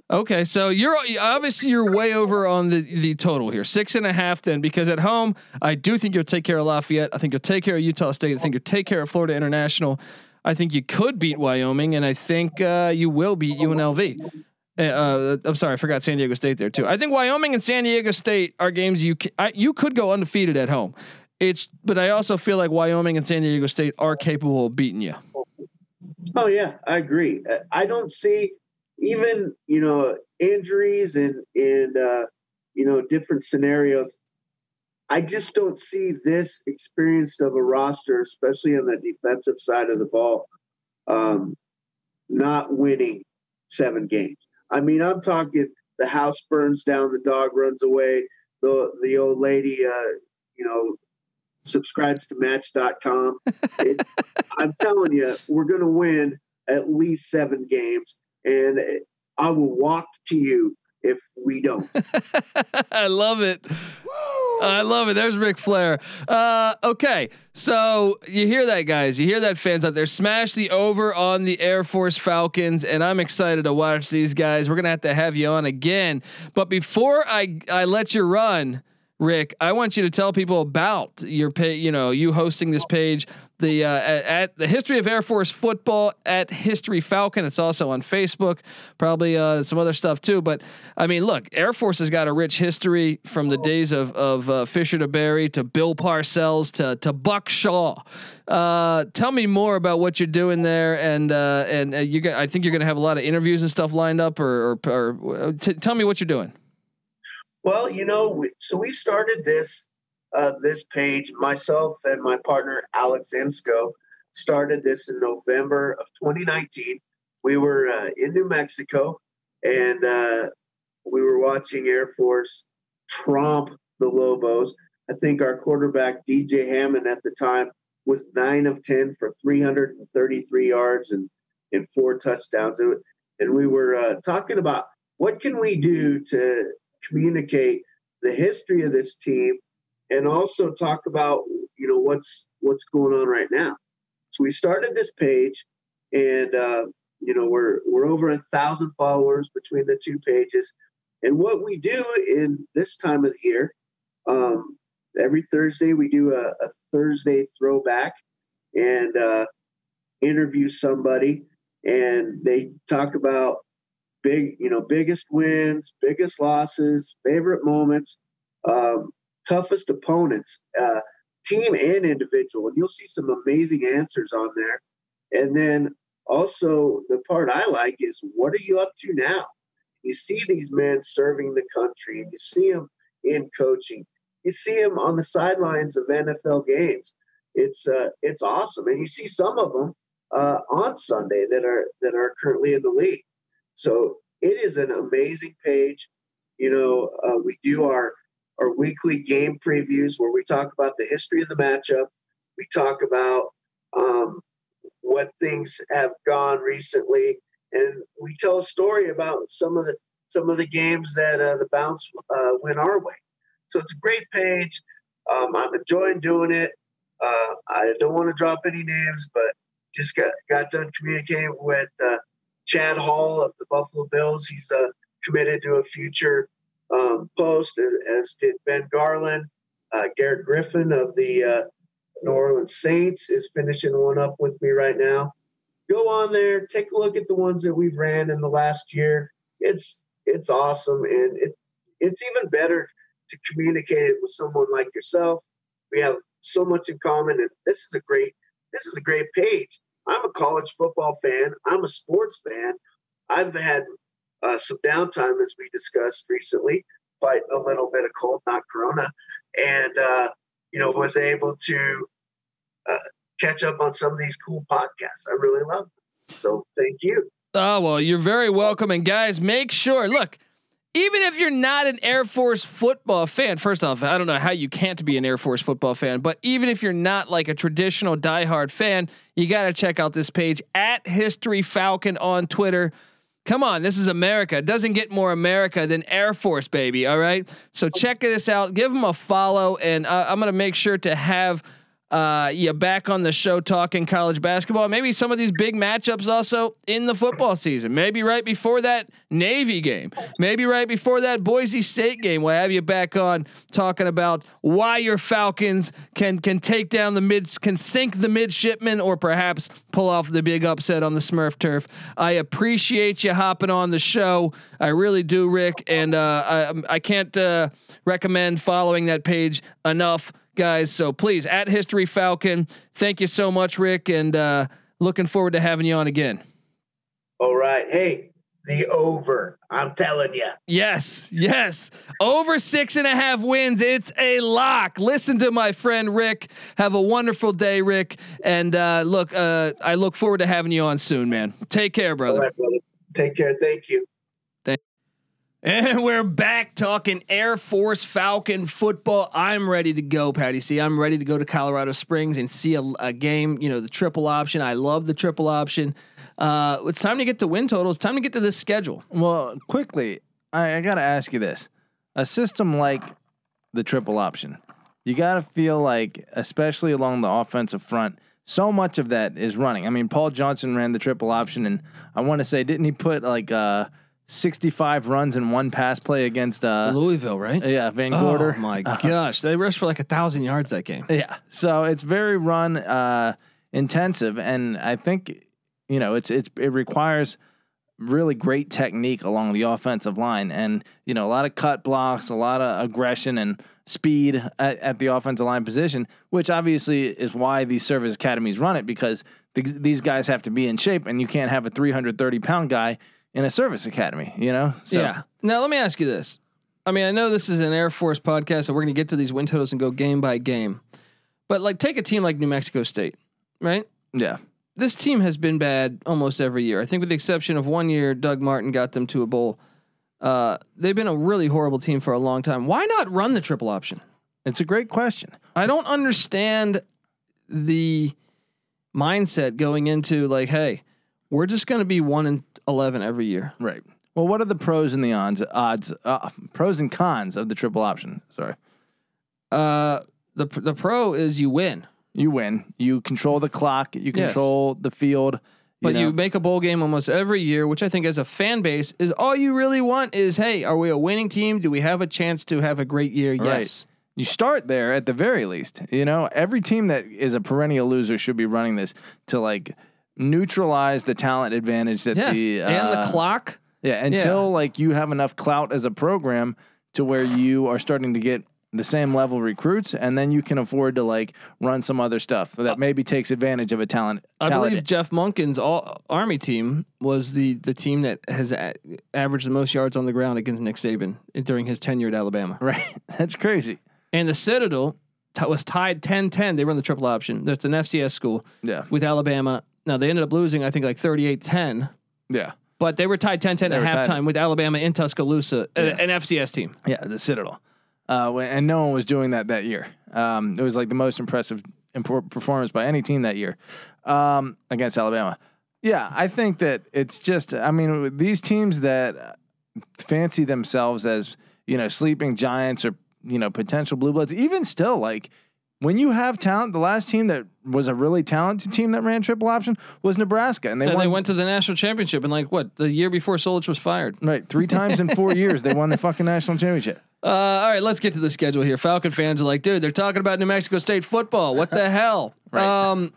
A: Okay, so you're obviously you're way over on the the total here, six and a half. Then because at home, I do think you'll take care of Lafayette. I think you'll take care of Utah State. I think you'll take care of Florida International. I think you could beat Wyoming, and I think uh, you will beat UNLV. Uh, uh, I'm sorry, I forgot San Diego State there too. I think Wyoming and San Diego State are games you I, you could go undefeated at home. It's but I also feel like Wyoming and San Diego State are capable of beating you.
E: Oh yeah, I agree. I don't see even you know injuries and and uh, you know different scenarios. I just don't see this experience of a roster, especially on the defensive side of the ball, um, not winning seven games. I mean, I'm talking the house burns down, the dog runs away, the the old lady, uh, you know, subscribes to Match.com. It, I'm telling you, we're going to win at least seven games and I will walk to you if we don't.
A: I love it. I love it. There's Ric Flair. Uh, okay, so you hear that, guys. You hear that, fans out there. Smash the over on the Air Force Falcons, and I'm excited to watch these guys. We're gonna have to have you on again, but before I I let you run. Rick, I want you to tell people about your page. You know, you hosting this page, the uh, at, at, the history of Air Force football at History Falcon. It's also on Facebook, probably uh, some other stuff too. But I mean, look, Air Force has got a rich history from the days of of uh, Fisher DeBerry to Bill Parcells to to Buck Shaw. Uh, tell me more about what you're doing there, and uh, and uh, you. Got, I think you're going to have a lot of interviews and stuff lined up, or, or, or t- tell me what you're doing.
E: Well, you know, so we started this uh, this page. Myself and my partner Alex Insco started this in November of 2019. We were uh, in New Mexico, and uh, we were watching Air Force tromp the Lobos. I think our quarterback DJ Hammond at the time was nine of ten for 333 yards and and four touchdowns. And we were uh, talking about what can we do to communicate the history of this team and also talk about you know what's what's going on right now. So we started this page and uh, you know we're we're over a thousand followers between the two pages. And what we do in this time of the year um, every thursday we do a, a thursday throwback and uh, interview somebody and they talk about big, you know, biggest wins, biggest losses, favorite moments, um, toughest opponents, uh, team and individual. And you'll see some amazing answers on there. And then also the part I like is what are you up to now? You see these men serving the country, and you see them in coaching. You see them on the sidelines of NFL games. It's uh, it's awesome, and you see some of them uh, on Sunday that are that are currently in the league. So it is an amazing page. You know, uh, we do our our weekly game previews where we talk about the history of the matchup. We talk about um, what things have gone recently, and we tell a story about some of the some of the games that uh, the bounce uh, went our way. So it's a great page. Um, I'm enjoying doing it. Uh, I don't want to drop any names, but just got got done communicating with uh, Chad Hall of the Buffalo Bills. He's uh, committed to a future um, post, as did Ben Garland. Uh, Garrett Griffin of the uh, New Orleans Saints is finishing one up with me right now. Go on there, take a look at the ones that we've ran in the last year. It's it's awesome, and it it's even better to communicate it with someone like yourself. We have so much in common, and this is a great this is a great page. I'm a college football fan. I'm a sports fan. I've had uh, some downtime, as we discussed recently, fighting a little bit of cold, not corona, and uh, you know was able to uh, catch up on some of these cool podcasts. I really love them. So thank you.
A: Oh well, you're very welcome. And guys, make sure look even if you're not an Air Force football fan, first off, I don't know how you can't be an Air Force football fan, but even if you're not like a traditional diehard fan, you got to check out this page at History Falcon on Twitter. Come on, this is America. It doesn't get more America than Air Force, baby. All right. So check this out. Give them a follow, and uh, I'm gonna make sure to have uh, yeah, back on the show talking college basketball. Maybe some of these big matchups also in the football season. Maybe right before that Navy game. Maybe right before that Boise State game. We'll have you back on talking about why your Falcons can can take down the mid, can sink the midshipmen, or perhaps pull off the big upset on the Smurf turf. I appreciate you hopping on the show. I really do, Rick, and uh, I I can't uh, recommend following that page enough guys. So please, at History Falcon, thank you so much, Rick, and uh, looking forward to having you on again.
E: All right. Hey, the over. I'm telling you.
A: Yes, yes. Over six and a half wins. It's a lock. Listen to my friend Rick. Have a wonderful day, Rick. And uh, look, uh, I look forward to having you on soon, man. Take care, brother.
E: Right, brother. Take care. Thank you.
A: And we're back talking Air Force Falcon football. I'm ready to go, Patty C. I'm ready to go to Colorado Springs and see a, a game. You know, the triple option. I love the triple option. Uh, it's time to get to win totals. Time to get to this schedule.
C: Well, quickly, I, I got to ask you this: a system like the triple option, you got to feel like, especially along the offensive front, so much of that is running. I mean, Paul Johnson ran the triple option, and I want to say, didn't he put like uh, 65 runs and one pass play against uh,
A: Louisville, right?
C: yeah Van Gorder?
A: Oh my gosh, they rushed for like a thousand yards that game.
C: Yeah. So it's very run uh, intensive, and I think you know it's it's it requires really great technique along the offensive line, and you know a lot of cut blocks, a lot of aggression and speed at, at the offensive line position, which obviously is why these service academies run it because th- these guys have to be in shape, and you can't have a 330 pound guy in a service academy. You know. So,
A: Yeah. Now let me ask you this. I mean, I know this is an Air Force podcast, so we're going to get to these win totals and go game by game. But like, take a team like New Mexico State, right?
C: Yeah.
A: This team has been bad almost every year. I think, with the exception of one year, Doug Martin got them to a bowl. Uh, they've been a really horrible team for a long time. Why not run the triple option?
C: It's a great question.
A: I don't understand the mindset going into like, hey, we're just going to be one in eleven every year.
C: Right. Well, what are the pros and the odds? Odds, uh, pros and cons of the triple option. Sorry.
A: Uh, the the pro is you win.
C: You win. You control the clock. You
A: Yes.
C: control the field.
A: But you, make a bowl game almost every year, which I think as a fan base is all you really want is, hey, are we a winning team? Do we have a chance to have a great year?
C: Right.
A: Yes.
C: you start there at the very least. You know, every team that is a perennial loser should be running this to like neutralize the talent advantage that
A: Yes.
C: the
A: and
C: uh,
A: the clock.
C: Yeah, until like you have enough clout as a program to where you are starting to get the same level recruits, and then you can afford to like run some other stuff that maybe takes advantage of a talent.
A: I
C: talent
A: believe Jeff Monken's all army team was the the team that has a- averaged the most yards on the ground against Nick Saban during his tenure at Alabama.
C: right? That's crazy.
A: And the Citadel t- was tied 10-10. They run the triple option. That's an FCS school
C: Yeah,
A: with Alabama. Now they ended up losing, I think, like 38-10.
C: yeah,
A: But they were tied 10-10
C: They
A: at
C: tied.
A: halftime with Alabama in Tuscaloosa, a-
C: Yeah.
A: an FCS team.
C: yeah. The Citadel, uh, and no one was doing that that year. Um, it was like the most impressive impor- performance by any team that year um, against Alabama. Yeah, I think that it's just. I mean, these teams that fancy themselves as you know sleeping giants or you know potential blue bloods, even still, like when you have talent, the last team that was a really talented team that ran triple option was Nebraska, and they
A: And
C: won
A: they went to the national championship and like what the year before Solich was fired.
C: right three times in four years. They won the fucking national championship.
A: Uh, all right, let's get to the schedule here. Falcon fans are like, dude, they're talking about New Mexico State football. What the hell?
C: Right.
A: Um,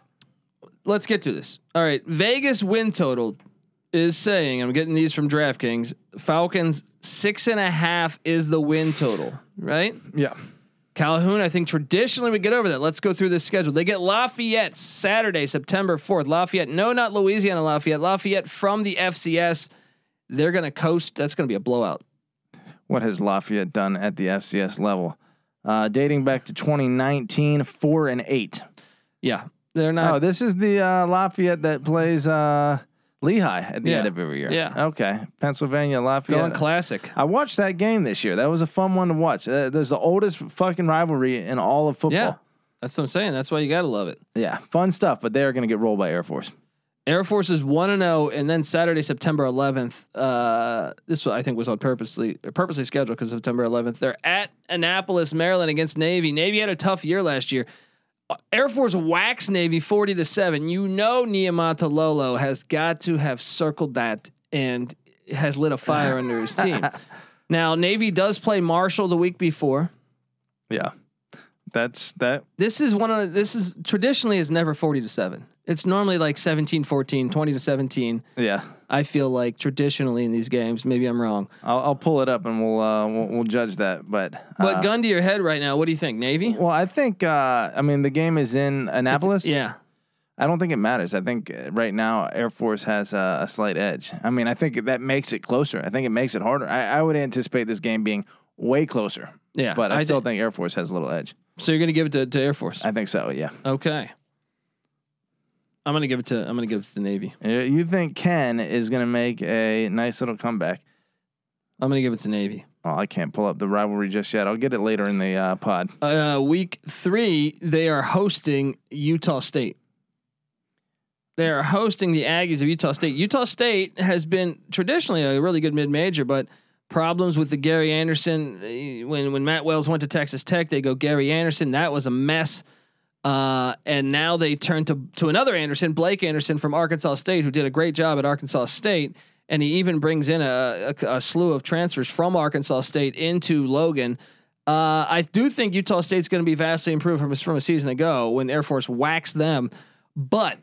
A: let's get to this. All right, Vegas win total is saying I'm getting these from DraftKings. Falcons six and a half is the win total, right?
C: Yeah,
A: Calhoun, I think traditionally we get over that. Let's go through this schedule. They get Lafayette Saturday, September 4th. Lafayette, no, not Louisiana Lafayette. Lafayette from the FCS. They're going to coast. That's going to be a blowout.
C: what has Lafayette done at the FCS level? Uh, dating back to 2019, four and eight.
A: Yeah. They're not.
C: oh, this is the uh, Lafayette that plays uh, Lehigh at the
A: Yeah.
C: end of every year.
A: Yeah.
C: Okay. Pennsylvania Lafayette.
A: Going classic.
C: I watched that game this year. That was a fun one to watch. Uh, there's the oldest fucking rivalry in all of football.
A: Yeah. That's what I'm saying. That's why you got to love it.
C: Yeah, fun stuff. But they're going to get rolled by Air Force.
A: Air Force is one and zero, and then Saturday, September 11th. Uh, this I think was on purposely purposely scheduled because September 11th. They're at Annapolis, Maryland, against Navy. Navy had a tough year last year. Air Force waxed Navy 40 to seven. You know, Niumatalolo has got to have circled that and has lit a fire under his team. Now, Navy does play Marshall the week before.
C: Yeah, that's that.
A: This is one of the, this is traditionally is never 40 to 7. It's normally like 17 14, 20 to 17.
C: Yeah,
A: I feel like traditionally in these games, maybe I'm wrong.
C: I'll, I'll pull it up and we'll uh, we'll, we'll judge that. But
A: But
C: uh,
A: gun to your head right now, what do you think? Navy?
C: well, I think uh, I mean the game is in Annapolis.
A: Yeah.
C: I don't think it matters. I think uh, right now Air Force has a, a slight edge. I mean, I think that makes it closer. I think it makes it harder. I, I would anticipate this game being way closer,
A: Yeah.
C: but I, still
A: thi-
C: think Air Force has a little edge.
A: so you're going to give it to, to Air Force.
C: I think so. Yeah.
A: okay. I'm going to give it to I'm to give it to Navy.
C: You- think Ken is going to make a nice little comeback?
A: I'm going to give it to Navy.
C: Oh, I can't pull up the rivalry just yet. I'll get it later in the uh, pod.
A: Uh, week 3, they are hosting Utah State. They are hosting the Aggies of Utah State. Utah State has been traditionally a really good mid-major, but problems with the Gary Anderson. eh, When when Matt Wells went to Texas Tech, they go Gary Anderson. That was a mess. Uh, and now they turn to to another Anderson, Blake Anderson from Arkansas State, who did a great job at Arkansas State. And he even brings in a, a, a slew of transfers from Arkansas State into Logan. Uh, I do think Utah State's going to be vastly improved from from a season ago when Air Force waxed them. But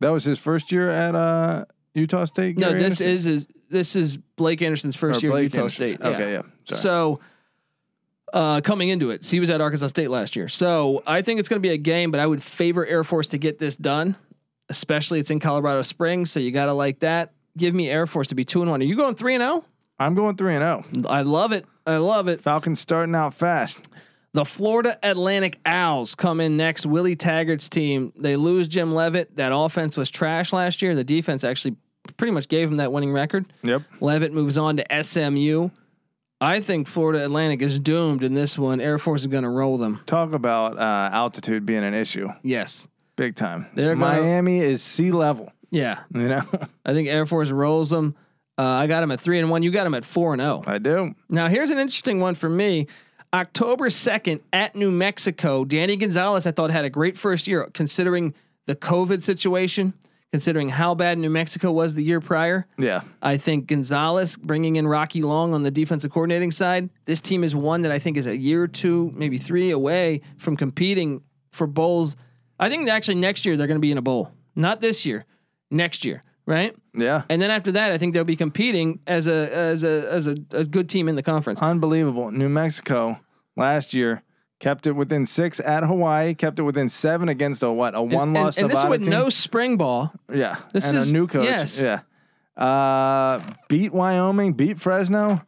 C: That was his first year at uh, Utah State.
A: no, this
C: Anderson?
A: is, is this is Blake Anderson's first
C: Or
A: year at Utah
C: Anderson.
A: State. Yeah.
C: Okay, yeah. Sorry.
A: So, uh, coming into it, so he was at Arkansas State last year. So I think it's going to be a game, but I would favor Air Force to get this done. Especially it's in Colorado Springs, so you got to like that. Give me Air Force to be two and one. Are you going three and zero?
C: I'm going three and zero.
A: I love it. I love it.
C: Falcons starting out fast.
A: The Florida Atlantic Owls come in next. Willie Taggart's team. They lose Jim Leavitt. That offense was trash last year. The defense actually pretty much gave him that winning record.
C: Yep.
A: Leavitt moves on to SMU. I think Florida Atlantic is doomed in this one. Air Force is going to roll them.
C: Talk about uh, altitude being an issue,
A: Yes.
C: big time.
A: They're gonna-
C: Miami is sea level.
A: Yeah.
C: You know,
A: I think Air Force rolls them. Uh, I got them at three and one. You got them at four and zero.
C: I do.
A: Now here's an interesting one for me. October second at New Mexico. Danny Gonzalez, I thought had a great first year, considering the COVID situation, considering how bad New Mexico was the year prior.
C: Yeah.
A: I think Gonzalez bringing in Rocky Long on the defensive coordinating side. This team is one that I think is a year or two, maybe three away from competing for bowls. I think actually next year they're going to be in a bowl. Not this year, next year, right?
C: Yeah.
A: And then after that, I think they'll be competing as a as a as a, a good team in the conference.
C: Unbelievable. New Mexico last year kept it within six at Hawaii, kept it within seven against a what? A
A: And-
C: one
A: and,
C: loss
A: and, this with
C: team?
A: no spring ball.
C: Yeah.
A: this
C: and
A: is-
C: a new coach.
A: yes.
C: Yeah. Uh, beat Wyoming, beat Fresno.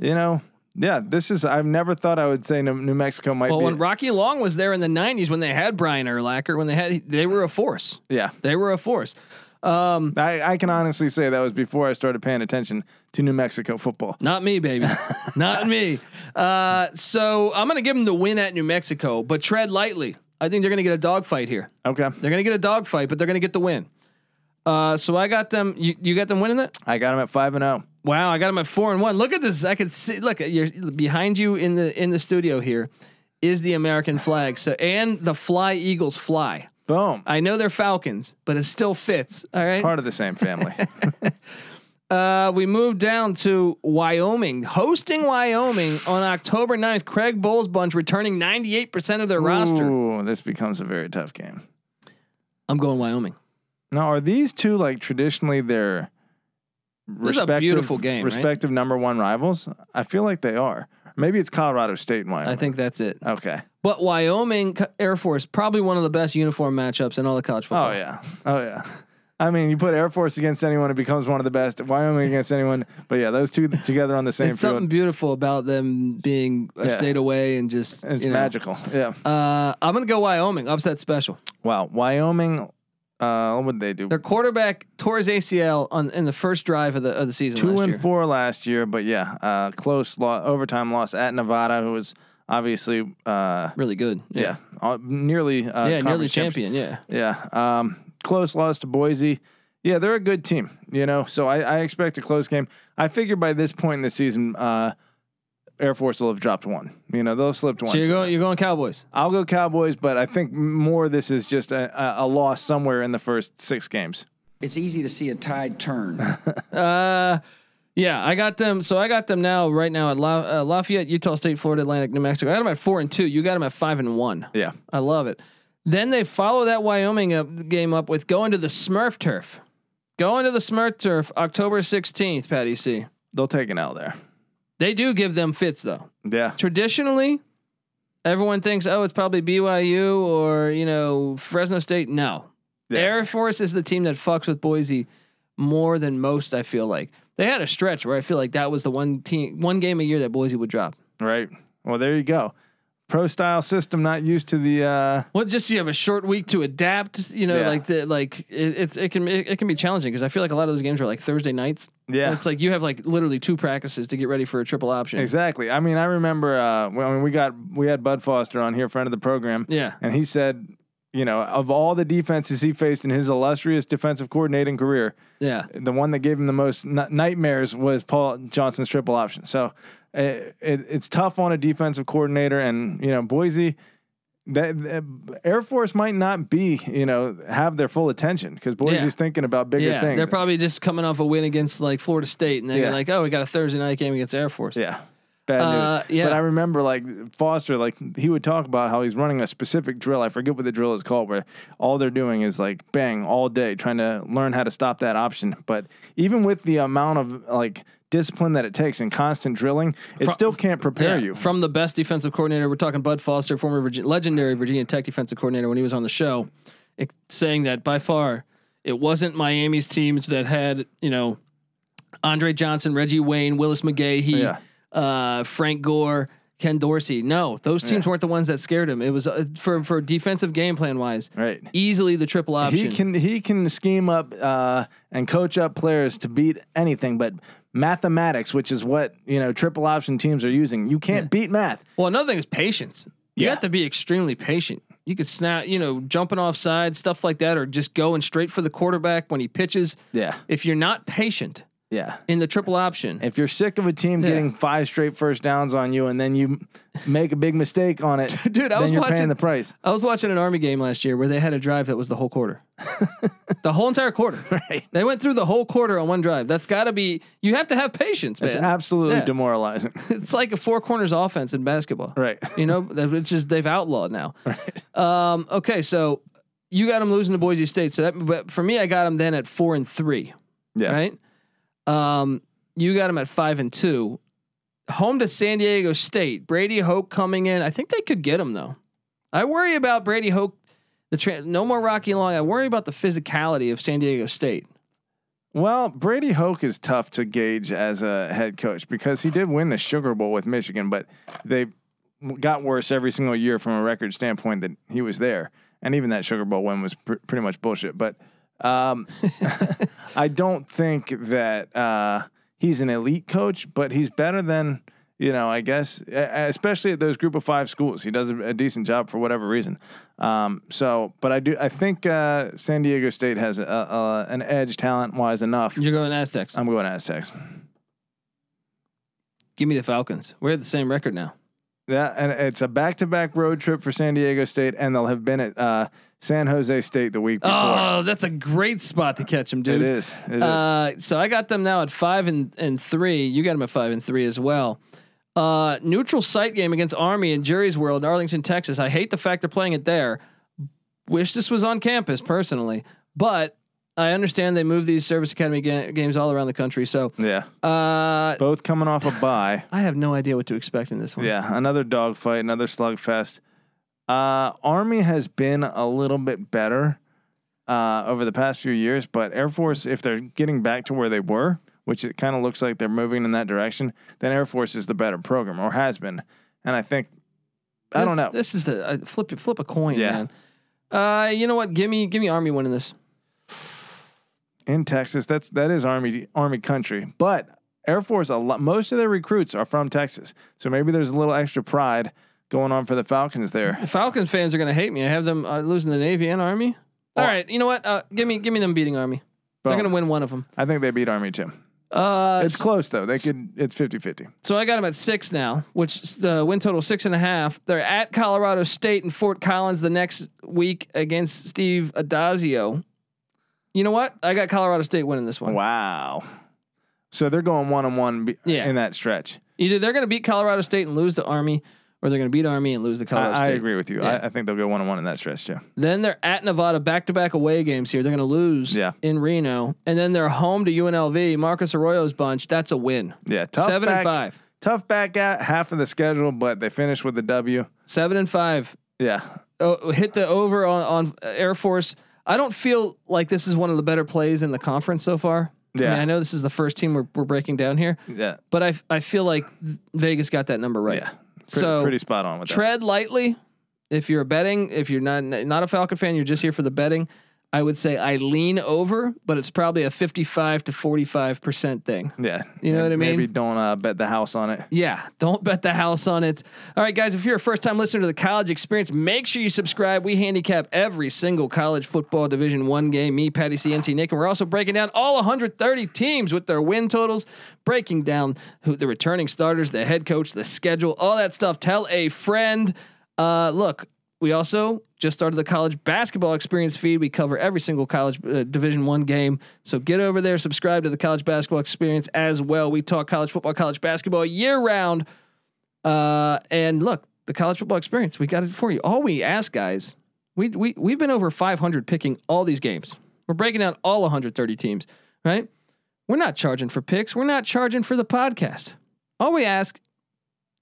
C: You know, yeah, this is, I've never thought I would say New, New Mexico might
A: Well,
C: be.
A: when Rocky Long was there in the '90s, when they had Brian Urlacher, when they had they were a force.
C: yeah.
A: They were a force. Um,
C: I, I can honestly say that was before I started paying attention to New Mexico football.
A: Not me, baby. Not me. Uh, so I'm going to give them the win at New Mexico, but tread lightly. I think they're going to get a dogfight here.
C: Okay.
A: They're going to get a dogfight, but they're going to get the win. Uh, so I got them. You, you got them winning it.
C: I got them at five and oh. zero.
A: Wow, I got them at four and one. Look at this. I could see. Look, you're behind you in the in the studio here is the American flag. So and the Fly Eagles fly.
C: Boom.
A: I know they're Falcons, but it still fits. All right.
C: Part of the same family.
A: Uh, we moved down to Wyoming, hosting Wyoming on October 9th. Craig Bohl's bunch returning 98% of their roster.
C: Ooh, this becomes a very tough game.
A: I'm going Wyoming.
C: Now, are these two like traditionally their
A: This is a beautiful game, right?
C: respective number one rivals? I feel like they are. Maybe it's Colorado State and Wyoming.
A: I think that's it.
C: Okay.
A: But Wyoming Air Force, probably one of the best uniform matchups in all the college football.
C: Oh yeah. Oh yeah. I mean, you put Air Force against anyone, it becomes one of the best. Wyoming against anyone, but yeah, those two together on the same
A: It's something beautiful about them being a
C: Yeah.
A: state away and just
C: it's
A: you know.
C: magical. Yeah.
A: Uh, I'm gonna go Wyoming upset special.
C: Wow. Wyoming Uh, what would they do?
A: Their quarterback tore his ACL on in the first drive of the of the season
C: Two and
A: year.
C: four last year, but yeah, uh, close lo- overtime loss at Nevada, who was obviously uh,
A: Really good.
C: yeah, uh, nearly uh,
A: yeah, nearly
C: champion.
A: champion. Yeah.
C: Yeah. Um, close loss to Boise. Yeah, they're a good team, you know. So I, I expect a close game. I figure by this point in the season, uh, Air Force will have dropped one. You know, they'll have slipped one.
A: So you're going you're going Cowboys.
C: I'll go Cowboys, but I think more this is just a, a, a loss somewhere in the first six games.
F: It's easy to see a tide turn.
A: Uh, yeah, I got them. So I got them now right now at La, uh, Lafayette, Utah State, Florida Atlantic, New Mexico. I got them at four and two. You got them at five and one.
C: Yeah.
A: I love it. Then they follow that Wyoming up, game up with going to the Smurf turf. Going to the Smurf turf October 16th, Patty C.
C: They'll take an L there.
A: They do give them fits though.
C: Yeah.
A: Traditionally, everyone thinks, oh, it's probably BYU or, you know, Fresno State. No.
C: Yeah.
A: Air Force is the team that fucks with Boise more than most, I feel like. They had a stretch where I feel like that was the one team, one game a year that Boise would drop.
C: Right. Well, there you go. Pro style system, not used to the. uh
A: Well, just you have a short week to adapt. You know,
C: Yeah.
A: like the like it, it's it can it, it can be challenging because I feel like a lot of those games are like Thursday nights.
C: Yeah.
A: it's like you have like literally two practices to get ready for a triple option.
C: Exactly. I mean, I remember uh, when when we got we had Bud Foster on here, friend of the program,
A: Yeah,
C: and he said, you know, of all the defenses he faced in his illustrious defensive coordinating career,
A: yeah,
C: the one that gave him the most n- nightmares was Paul Johnson's triple option. So it, it, it's tough on a defensive coordinator, and you know Boise. That, that Air Force might not be, you know, have their full attention because Boise's
A: Yeah.
C: thinking about bigger
A: yeah.
C: things.
A: They're probably just coming off a win against like Florida State, and they're
C: Yeah.
A: like, oh, we got a Thursday night game against Air Force.
C: Yeah. Bad
A: Uh,
C: news.
A: yeah.
C: But I remember like Foster, like he would talk about how he's running a specific drill. I forget what the drill is called, where all they're doing is like bang all day, trying to learn how to stop that option. But even with the amount of like discipline that it takes and constant drilling, it
A: Fro-
C: still can't prepare
A: Yeah,
C: you.
A: From the best defensive coordinator, we're talking Bud Foster, former Virgi- legendary Virginia Tech defensive coordinator when he was on the show, it, saying that by far it wasn't Miami's teams that had, you know, Andre Johnson, Reggie Wayne, Willis McGahee,
C: Yeah.
A: Uh, Frank Gore, Ken Dorsey. No, those teams
C: Yeah.
A: weren't the ones that scared him. It was uh, for for defensive game plan wise,
C: Right.
A: easily the triple option.
C: He can he can scheme up uh, and coach up players to beat anything, but mathematics, which is what you know triple option teams are using, you can't beat math.
A: Well, another thing is patience. You
C: Yeah.
A: have to be extremely patient. You could snap, you know, jumping off side, stuff like that, or just going straight for the quarterback when he pitches.
C: Yeah,
A: If you're not patient
C: yeah.
A: in the triple option,
C: If you're sick of a team
A: Yeah.
C: getting five straight first downs on you, and then you make a big mistake on it,
A: Dude, I was
C: you're
A: watching-
C: the price.
A: I was watching an Army game last year where they had a drive that was the whole quarter, the whole entire quarter.
C: Right.
A: They went through the whole quarter on one drive. That's got to be. You have to have patience, man.
C: It's absolutely
A: Yeah.
C: demoralizing.
A: it's like a four corners offense in basketball.
C: right.
A: You know, that- it's just they've outlawed now. Right. Um, okay, so you got them losing to Boise State. So that, but for me, I got them then at four and three.
C: Yeah.
A: Right. Um, you got them at five and two. Home to San Diego State. Brady Hoke coming in. I think they could get him though. I worry about Brady Hoke. The tra- no more Rocky Long. I worry about the physicality of San Diego State.
C: Well, Brady Hoke is tough to gauge as a head coach because he did win the Sugar Bowl with Michigan, but they got worse every single year from a record standpoint that he was there. And even that Sugar Bowl win was pr- pretty much bullshit. But um, I don't think that uh, he's an elite coach, but he's better than you know. I guess, especially at those Group of Five schools, he does a, a decent job for whatever reason. Um, so, but I do. I think uh, San Diego State has a, a, an edge talent wise enough.
A: You're going Aztecs.
C: I'm going Aztecs.
A: Give me the Falcons. We're at the same record now.
C: Yeah, and it's a back-to-back road trip for San Diego State, and they'll have been at uh, San Jose State the week before.
A: Oh, that's a great spot to catch them, dude.
C: it is. It is.
A: Uh, so I got them now at five and, and three. You got them at five and three as well. Uh, neutral site game against Army in Jerry's World in Arlington, Texas. I hate the fact they're playing it there. Wish this was on campus personally, but I understand they move these service academy ga- games all around the country. So
C: yeah,
A: uh,
C: both coming off a bye.
A: I have no idea what to expect in this one.
C: Yeah, another dogfight, another slugfest. Uh, Army has been a little bit better uh, over the past few years, but Air Force, if they're getting back to where they were, which it kind of looks like they're moving in that direction, then Air Force is the better program or has been. And I think I don't know.
A: This is the uh, flip flip a coin,
C: Yeah.
A: man. Uh, you know what? Give me give me Army winning this.
C: in Texas. That's that is Army Army country, but Air Force a lot. Most of their recruits are from Texas, so maybe there's a little extra pride going on for the Falcons there.
A: Falcons fans are gonna hate me. I have them uh, losing the Navy and Army. All right, you know what? Uh, give me give me them beating Army. They're gonna win one of them.
C: I think they beat Army too.
A: Uh,
C: It's close though. They could. It's 50-50.
A: so I got them at six now, which the win total six and a half. They're at Colorado State and Fort Collins the next week against Steve Addazio. You know what? I got Colorado State winning this one.
C: Wow. So they're going one on one in that stretch.
A: Either they're going to beat Colorado State and lose to Army, or they're going to beat Army and lose the Colorado
C: I, I agree with you.
A: Yeah.
C: I, I think they'll go one on one in that stretch too.
A: Then they're at Nevada, back to back away games here. They're going to lose
C: Yeah.
A: in Reno, and then they're home to UNLV. Marcus Arroyo's bunch. That's a win.
C: Yeah, tough
A: Seven
C: back,
A: and five.
C: Tough back out half of the schedule, but they finished with the W.
A: Seven and five.
C: Yeah,
A: Oh, hit the over on, on Air Force. I don't feel like this is one of the better plays in the conference so far. I,
C: Yeah.
A: mean, I know this is the first team we're, we're breaking down here,
C: yeah,
A: but I, I feel like Vegas got that number right.
C: yeah. Pretty,
A: So
C: pretty spot on with that.
A: tread lightly. If you're betting, if you're not not a Falcon fan, you're just here for the betting. I would say I lean over, but it's probably a 55 to 45 percent thing.
C: Yeah,
A: You know
C: And
A: what I mean?
C: Maybe don't uh, bet the house on it.
A: Yeah, don't bet the house on it. All right, guys, if you're a first time listener to the college experience, make sure you subscribe. We handicap every single college football Division One game. Me, Patty C, NC Nick, and we're also breaking down all 130 teams with their win totals, breaking down who the returning starters, the head coach, the schedule, all that stuff. Tell a friend. Uh, look, we also just started the college basketball experience feed. We cover every single college uh, Division One game. So get over there, subscribe to the college basketball experience as well. We talk college football, college basketball year round. Uh, and look, the college football experience, we got it for you. All we ask, guys, we we we've been over 500 picking all these games. We're breaking down all 130 teams, right? We're not charging for picks. We're not charging for the podcast. All we ask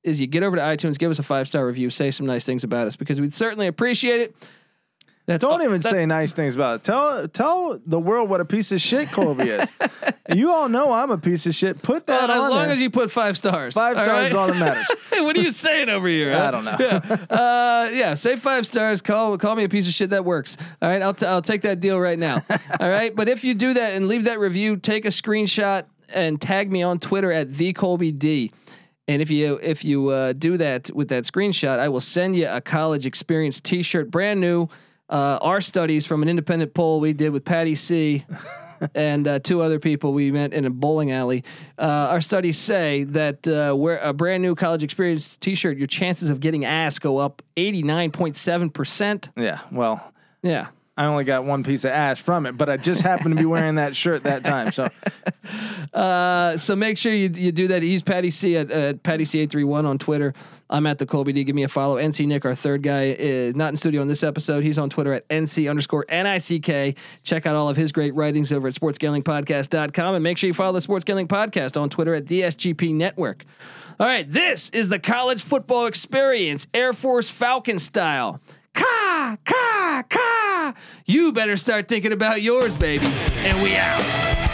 A: is you get over to iTunes, give us a five star review, say some nice things about us because we'd certainly appreciate it. That's
C: Don't
A: all-
C: even
A: that-
C: say nice things about it. Tell tell the world what a piece of shit Colby is. you all know I'm a piece of shit. Put that
A: Well,
C: on
A: as long
C: there.
A: as you put five stars.
C: Five
A: all
C: stars
A: right?
C: is all that matters.
A: what are you saying over here?
C: I
A: huh?
C: don't know.
A: Yeah, uh, yeah. Say five stars. Call call me a piece of shit. That works. All right, I'll t- I'll take that deal right now. All right, but if you do that and leave that review, take a screenshot and tag me on Twitter at the Colby D. And if you if you uh, do that with that screenshot, I will send you a college experience T-shirt, brand new. Uh, our studies from an independent poll we did with Patty C and uh, two other people we met in a bowling alley. Uh, our studies say that uh, wear a brand new college experience T-shirt, your chances of getting ass go up eighty nine point seven percent.
C: Yeah. Well,
A: Yeah.
C: I only got one piece of ass from it, but I just happened to be wearing that shirt that time. So
A: Uh, so make sure you you do that. He's Patty C at uh, Patty C eight three one on Twitter. I'm at the Colby D. Give me a follow. NC Nick, our third guy, is not in studio on this episode. He's on Twitter at NC underscore NICK. Check out all of his great writings over at sportsgamblingpodcast.com and make sure you follow the Sports Gambling Podcast on Twitter at the SGP Network. All right, this is the college football experience, Air Force Falcon style. Ka, ka, ka. You better start thinking about yours, baby. And we out.